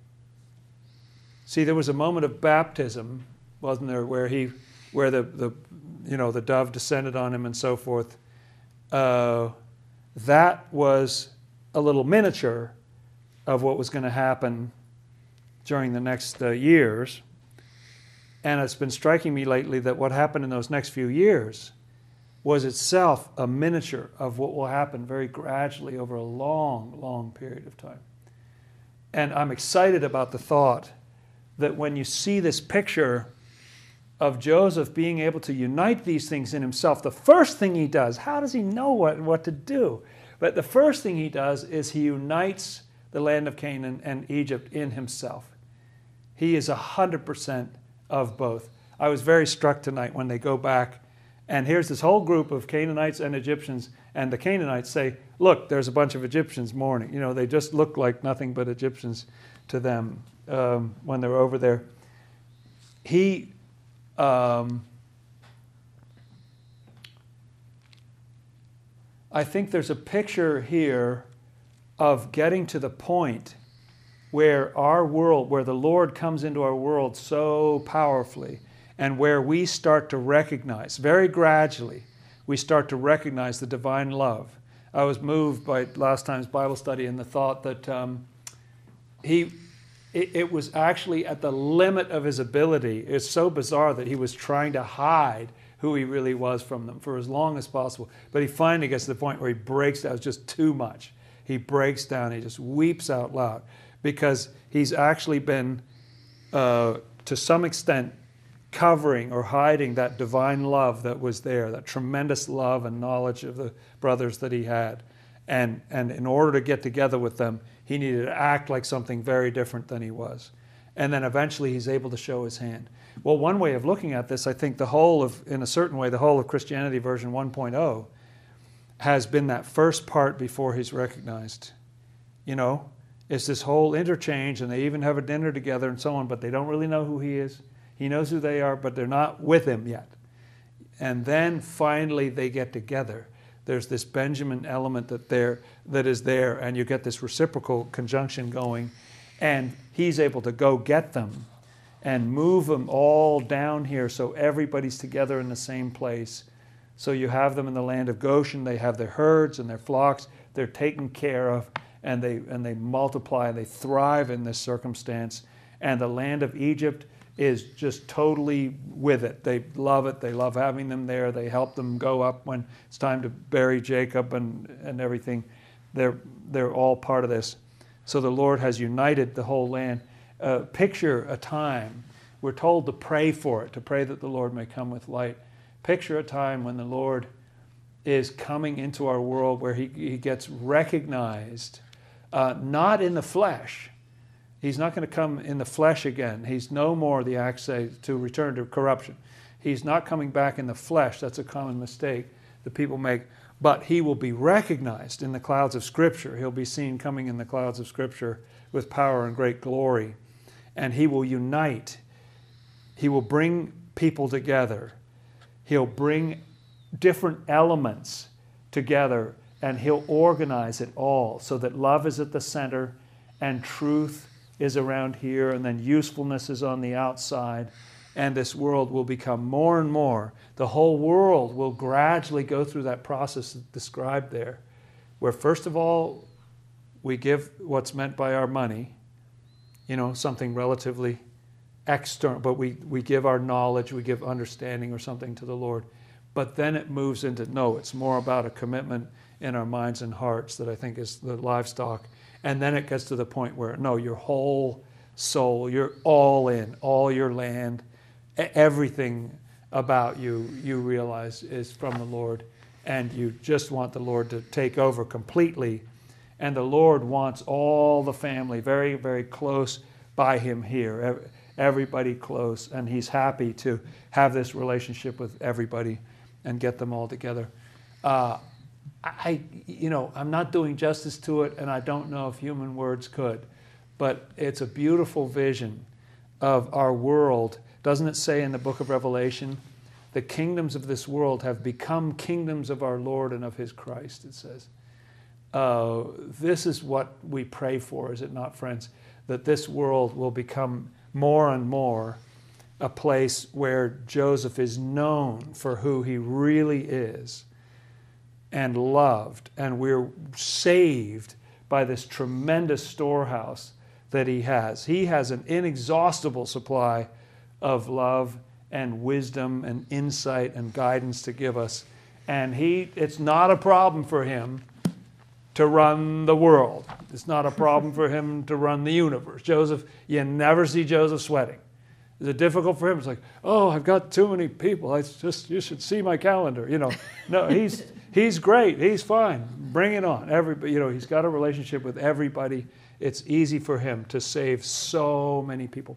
see, there was a moment of baptism, wasn't there, where he, where the, the you know, the dove descended on him and so forth. Uh, that was a little miniature of what was going to happen during the next uh, years. And it's been striking me lately that what happened in those next few years was itself a miniature of what will happen very gradually over a long, long period of time. And I'm excited about the thought that when you see this picture of Joseph being able to unite these things in himself, the first thing he does, how does he know what, what to do? But the first thing he does is he unites the land of Canaan and Egypt in himself. He is 100% of both. I was very struck tonight when they go back, and here's this whole group of Canaanites and Egyptians, and the Canaanites say, Look, there's a bunch of Egyptians mourning. You know, they just look like nothing but Egyptians to them um, when they're over there. He. Um, I think there's a picture here of getting to the point where our world, where the Lord comes into our world so powerfully, and where we start to recognize, very gradually, we start to recognize the divine love. I was moved by last time's Bible study in the thought that um, he, it, it was actually at the limit of his ability. It's so bizarre that he was trying to hide who he really was from them for as long as possible. But he finally gets to the point where he breaks down. It's just too much. He breaks down. He just weeps out loud because he's actually been, uh, to some extent, covering or hiding that divine love that was there, that tremendous love and knowledge of the brothers that he had. And, and in order to get together with them, he needed to act like something very different than he was. And then eventually he's able to show his hand. Well, one way of looking at this, I think the whole of, in a certain way, the whole of Christianity version 1.0 has been that first part before he's recognized. You know, it's this whole interchange, and they even have a dinner together and so on, but they don't really know who he is. He knows who they are, but they're not with him yet. And then finally they get together. There's this Benjamin element that there that is there, and you get this reciprocal conjunction going, and he's able to go get them and move them all down here so everybody's together in the same place. So you have them in the land of Goshen, they have their herds and their flocks, they're taken care of and they, and they multiply and they thrive in this circumstance. And the land of Egypt is just totally with it. They love it. They love having them there. They help them go up when it's time to bury Jacob and, and everything. They're, they're all part of this. So the Lord has united the whole land. Uh, picture a time. We're told to pray for it, to pray that the Lord may come with light. Picture a time when the Lord is coming into our world where he, he gets recognized uh, not in the flesh. He's not going to come in the flesh again. He's no more the axe to return to corruption. He's not coming back in the flesh. That's a common mistake that people make. But he will be recognized in the clouds of Scripture. He'll be seen coming in the clouds of Scripture with power and great glory. And he will unite. He will bring people together. He'll bring different elements together and He'll organize it all so that love is at the center and truth is around here, and then usefulness is on the outside. And this world will become more and more. The whole world will gradually go through that process described there, where first of all, we give what's meant by our money, you know, something relatively external, but we, we give our knowledge, we give understanding or something to the Lord. But then it moves into no, it's more about a commitment in our minds and hearts that I think is the livestock. And then it gets to the point where, no, your whole soul, you're all in, all your land, everything about you, you realize is from the Lord. And you just want the Lord to take over completely. And the Lord wants all the family very, very close by Him here, everybody close. And He's happy to have this relationship with everybody and get them all together. Uh, I, you know, I'm not doing justice to it, and I don't know if human words could, but it's a beautiful vision of our world. Doesn't it say in the book of Revelation, the kingdoms of this world have become kingdoms of our Lord and of His Christ? It says. Uh, this is what we pray for, is it not, friends? That this world will become more and more a place where Joseph is known for who he really is and loved, and we're saved by this tremendous storehouse that He has. He has an inexhaustible supply of love and wisdom and insight and guidance to give us. And he, it's not a problem for him to run the world. It's not a problem for him [laughs] to run the universe. Joseph, you never see Joseph sweating. Is it difficult for him? It's like, oh, I've got too many people. I just you should see my calendar. You know, no, he's [laughs] he's great. He's fine. Bring it on. Everybody, you know, he's got a relationship with everybody. It's easy for him to save so many people.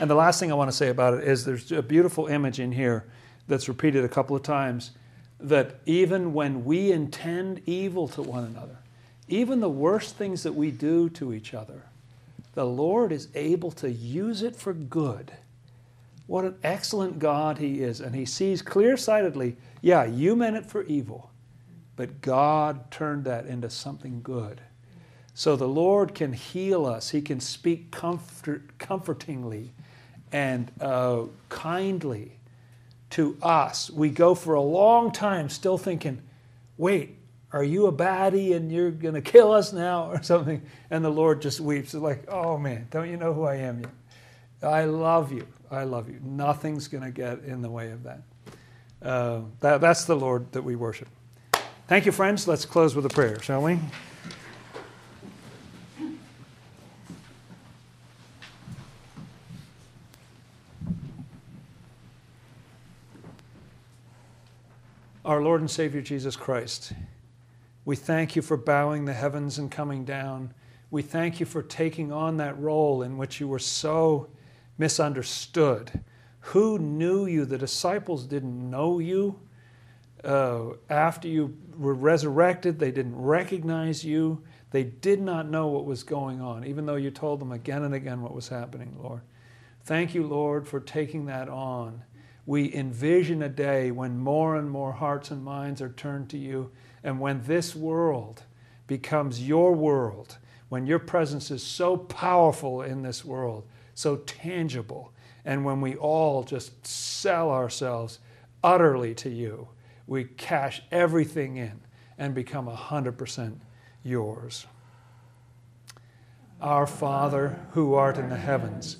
And the last thing I want to say about it is there's a beautiful image in here that's repeated a couple of times that even when we intend evil to one another, even the worst things that we do to each other, the Lord is able to use it for good. What an excellent God He is. And He sees clear sightedly, yeah, you meant it for evil, but God turned that into something good. So the Lord can heal us, He can speak comfort, comfortingly and uh, kindly to us. We go for a long time still thinking, wait, are you a baddie and you're going to kill us now or something? And the Lord just weeps. It's like, oh man, don't you know who I am yet? I love you. I love you. Nothing's going to get in the way of that. Uh, that. That's the Lord that we worship. Thank you, friends. Let's close with a prayer, shall we? Our Lord and Savior Jesus Christ. We thank you for bowing the heavens and coming down. We thank you for taking on that role in which you were so misunderstood. Who knew you? The disciples didn't know you. Uh, after you were resurrected, they didn't recognize you. They did not know what was going on, even though you told them again and again what was happening, Lord. Thank you, Lord, for taking that on. We envision a day when more and more hearts and minds are turned to you and when this world becomes your world, when your presence is so powerful in this world, so tangible, and when we all just sell ourselves utterly to you, we cash everything in and become 100% yours. Our Father, who art in the heavens,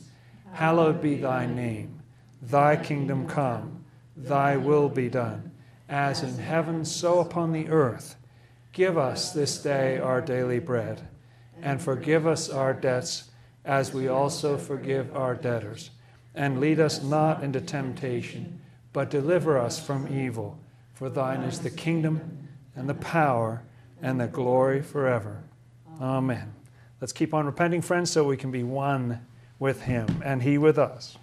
hallowed be thy name. Thy kingdom come, thy will be done as in heaven, so upon the earth. Give us this day our daily bread, and forgive us our debts as we also forgive our debtors. And lead us not into temptation, but deliver us from evil. For thine is the kingdom, and the power, and the glory forever. Amen. Let's keep on repenting, friends, so we can be one with him and he with us.